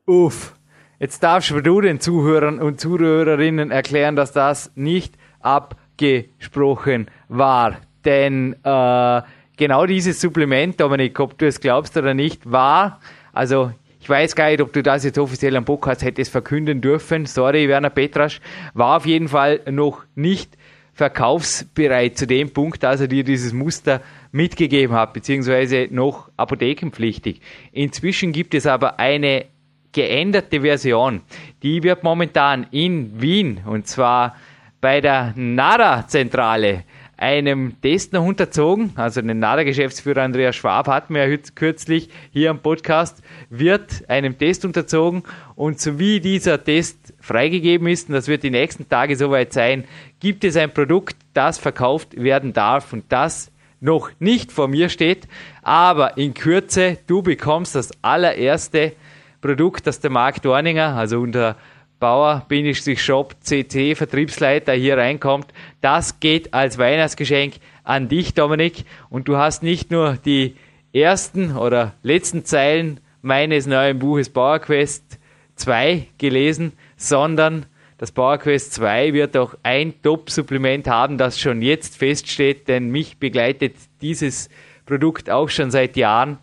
Uff. Jetzt darfst du den Zuhörern und Zuhörerinnen erklären, dass das nicht abgesprochen war. Denn äh, genau dieses Supplement, Dominik, ob du es glaubst oder nicht, war, also ich weiß gar nicht, ob du das jetzt offiziell am Podcast hättest verkünden dürfen. Sorry, Werner Petrasch. War auf jeden Fall noch nicht verkaufsbereit zu dem Punkt, dass er dir dieses Muster mitgegeben hat, beziehungsweise noch apothekenpflichtig. Inzwischen gibt es aber eine geänderte Version. Die wird momentan in Wien, und zwar bei der NARA-Zentrale, einem Test noch unterzogen. Also den NADA-Geschäftsführer Andreas Schwab hat mir kürzlich hier am Podcast, wird einem Test unterzogen und so wie dieser Test freigegeben ist, und das wird die nächsten Tage soweit sein, gibt es ein Produkt, das verkauft werden darf und das noch nicht vor mir steht, aber in Kürze, du bekommst das allererste Produkt, das der Marc Dorninger, also unter Bauer-Shop CC Vertriebsleiter hier reinkommt. Das geht als Weihnachtsgeschenk an dich, Dominik. Und du hast nicht nur die ersten oder letzten Zeilen meines neuen Buches Bauer Quest 2 gelesen, sondern das PowerQuest 2 wird auch ein Top-Supplement haben, das schon jetzt feststeht, denn mich begleitet dieses Produkt auch schon seit Jahren.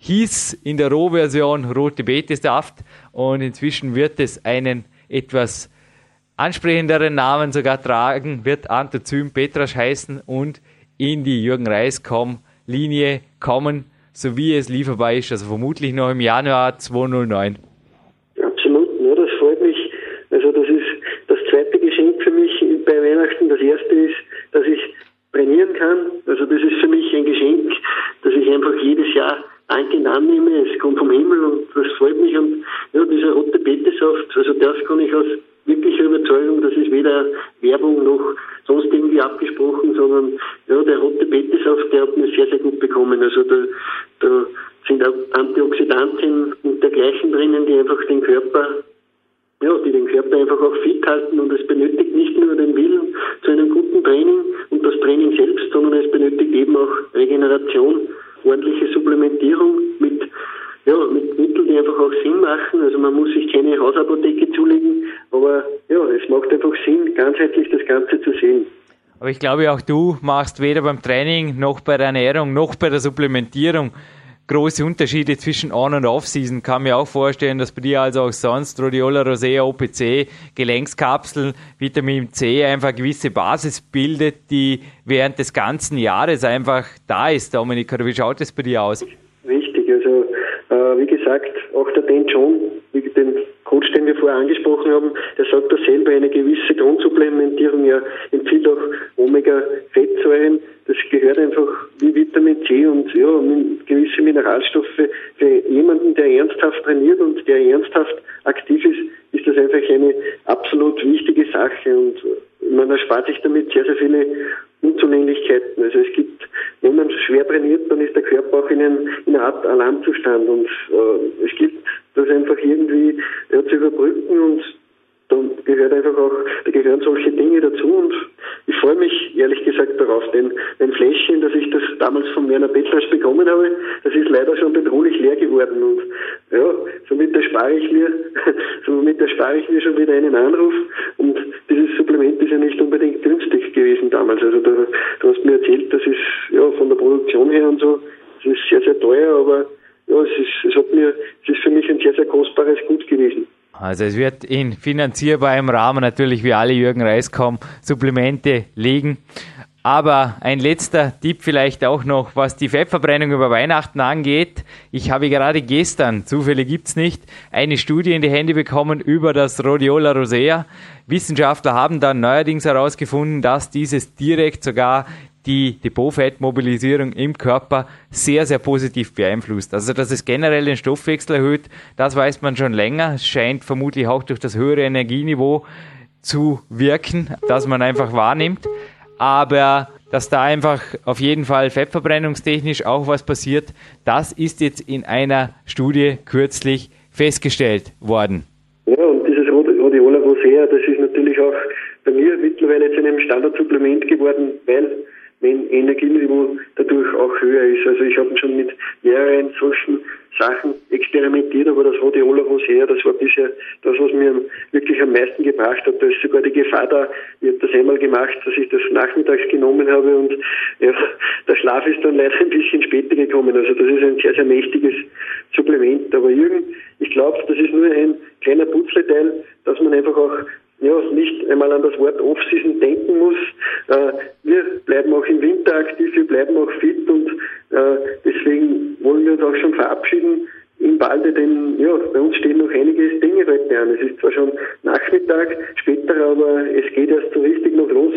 Hieß in der Rohversion rote Betesaft und inzwischen wird es einen etwas ansprechenderen Namen sogar tragen, wird Anthozym Petrasch heißen und in die Jürgen Reiskom Linie kommen, so wie es lieferbar ist, also vermutlich noch im Januar 2009. bei Weihnachten. Das erste ist, dass ich trainieren kann. Also das ist für mich ein Geschenk, dass ich einfach jedes Jahr dankend annehme. Es kommt vom Himmel und das freut mich. Und ja, dieser rote Betesaft, also das kann ich aus wirklicher Überzeugung, das ist weder Werbung noch sonst irgendwie abgesprochen, sondern ja, der rote Betesaft, der hat mir sehr, sehr gut bekommen. Also da, da sind auch Antioxidantien und dergleichen drinnen, die einfach den Körper ja, die den Körper einfach auch fit halten und es benötigt nicht nur den Willen zu einem guten Training und das Training selbst, sondern es benötigt eben auch Regeneration, ordentliche Supplementierung mit, ja, mit Mitteln, die einfach auch Sinn machen. Also man muss sich keine Hausapotheke zulegen, aber ja, es macht einfach Sinn, ganzheitlich das Ganze zu sehen. Aber ich glaube auch du machst weder beim Training noch bei der Ernährung noch bei der Supplementierung große Unterschiede zwischen On- und Off-Season. Kann mir auch vorstellen, dass bei dir also auch sonst Rhodiola rosea, OPC, Gelenkskapseln, Vitamin C einfach gewisse Basis bildet, die während des ganzen Jahres einfach da ist. Dominik, wie schaut es bei dir aus? Richtig, also äh, wie gesagt, auch der Dan John, den Coach, den wir vorher angesprochen haben, der sagt da selber eine gewisse Grundsupplementierung. Er empfiehlt auch Omega-Fettsäuren. Das gehört einfach wie Vitamin C und ja, gewisse Mineralstoffe. Für jemanden, der ernsthaft trainiert und der ernsthaft aktiv ist, ist das einfach eine absolut wichtige Sache und man erspart sich damit sehr, sehr viele Unzulänglichkeiten. Also es gibt, wenn man schwer trainiert, dann ist der Körper auch in, in einer Art Alarmzustand und äh, es gibt das einfach irgendwie ja, zu überbrücken und dann gehört einfach auch, da gehören solche Dinge dazu und ich freue mich ehrlich gesagt darauf, denn ein Fläschchen, das ich das damals von Werner Petras bekommen habe, das ist leider schon bedrohlich leer geworden und ja, somit erspare ich mir, somit erspare ich mir schon wieder einen Anruf und dieses Supplement ist ja nicht unbedingt günstig gewesen damals. Also da, du hast mir erzählt, das ist ja von der Produktion her und so, das ist sehr, sehr teuer, aber ja, es ist, es hat mir, es ist für mich ein sehr, sehr kostbares Gut gewesen. Also es wird in finanzierbarem Rahmen natürlich wie alle Jürgen Reiskom Supplemente liegen. Aber ein letzter Tipp vielleicht auch noch, was die Fettverbrennung über Weihnachten angeht. Ich habe gerade gestern, Zufälle gibt's nicht, eine Studie in die Hände bekommen über das Rhodiola rosea. Wissenschaftler haben dann neuerdings herausgefunden, dass dieses direkt sogar die Depotfettmobilisierung im Körper sehr, sehr positiv beeinflusst. Also, dass es generell den Stoffwechsel erhöht, das weiß man schon länger. Es scheint vermutlich auch durch das höhere Energieniveau zu wirken, das man einfach wahrnimmt. Aber dass da einfach auf jeden Fall fettverbrennungstechnisch auch was passiert, das ist jetzt in einer Studie kürzlich festgestellt worden. Ja, und dieses Rhodiola rosea, das ist natürlich auch bei mir mittlerweile zu einem Standardsupplement geworden, weil wenn Energieniveau dadurch auch höher ist. Also ich habe schon mit mehreren solchen Sachen experimentiert, aber das Rhodiola rosea, das war bisher das, was mir wirklich am meisten gebracht hat. Da ist sogar die Gefahr da, ich habe das einmal gemacht, dass ich das nachmittags genommen habe und ja, der Schlaf ist dann leider ein bisschen später gekommen. Also das ist ein sehr, sehr mächtiges Supplement. Aber Jürgen, ich glaube, das ist nur ein kleiner Putzleteil, dass man einfach auch ja, nicht einmal an das Wort Off-Season denken muss. Äh, wir bleiben auch im Winter aktiv, wir bleiben auch fit und äh, deswegen wollen wir uns auch schon verabschieden im Walde, denn ja, bei uns stehen noch einige Dinge heute an. Es ist zwar schon Nachmittag, später, aber es geht erst so richtig noch los.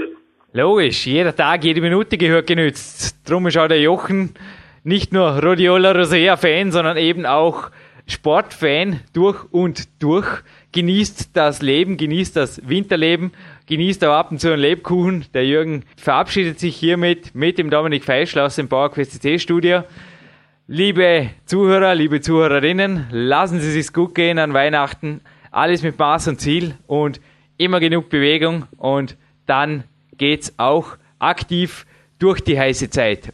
Logisch, jeder Tag, jede Minute gehört genützt. Drum ist auch der Jochen nicht nur Rhodiola Rosea-Fan, sondern eben auch Sportfan durch und durch. Genießt das Leben, genießt das Winterleben, genießt auch ab und zu einen Lebkuchen. Der Jürgen verabschiedet sich hiermit mit dem Dominik Feischl aus dem PowerQuest Studio. Liebe Zuhörer, liebe Zuhörerinnen, lassen Sie sich's gut gehen an Weihnachten. Alles mit Maß und Ziel und immer genug Bewegung und dann geht's auch aktiv durch die heiße Zeit.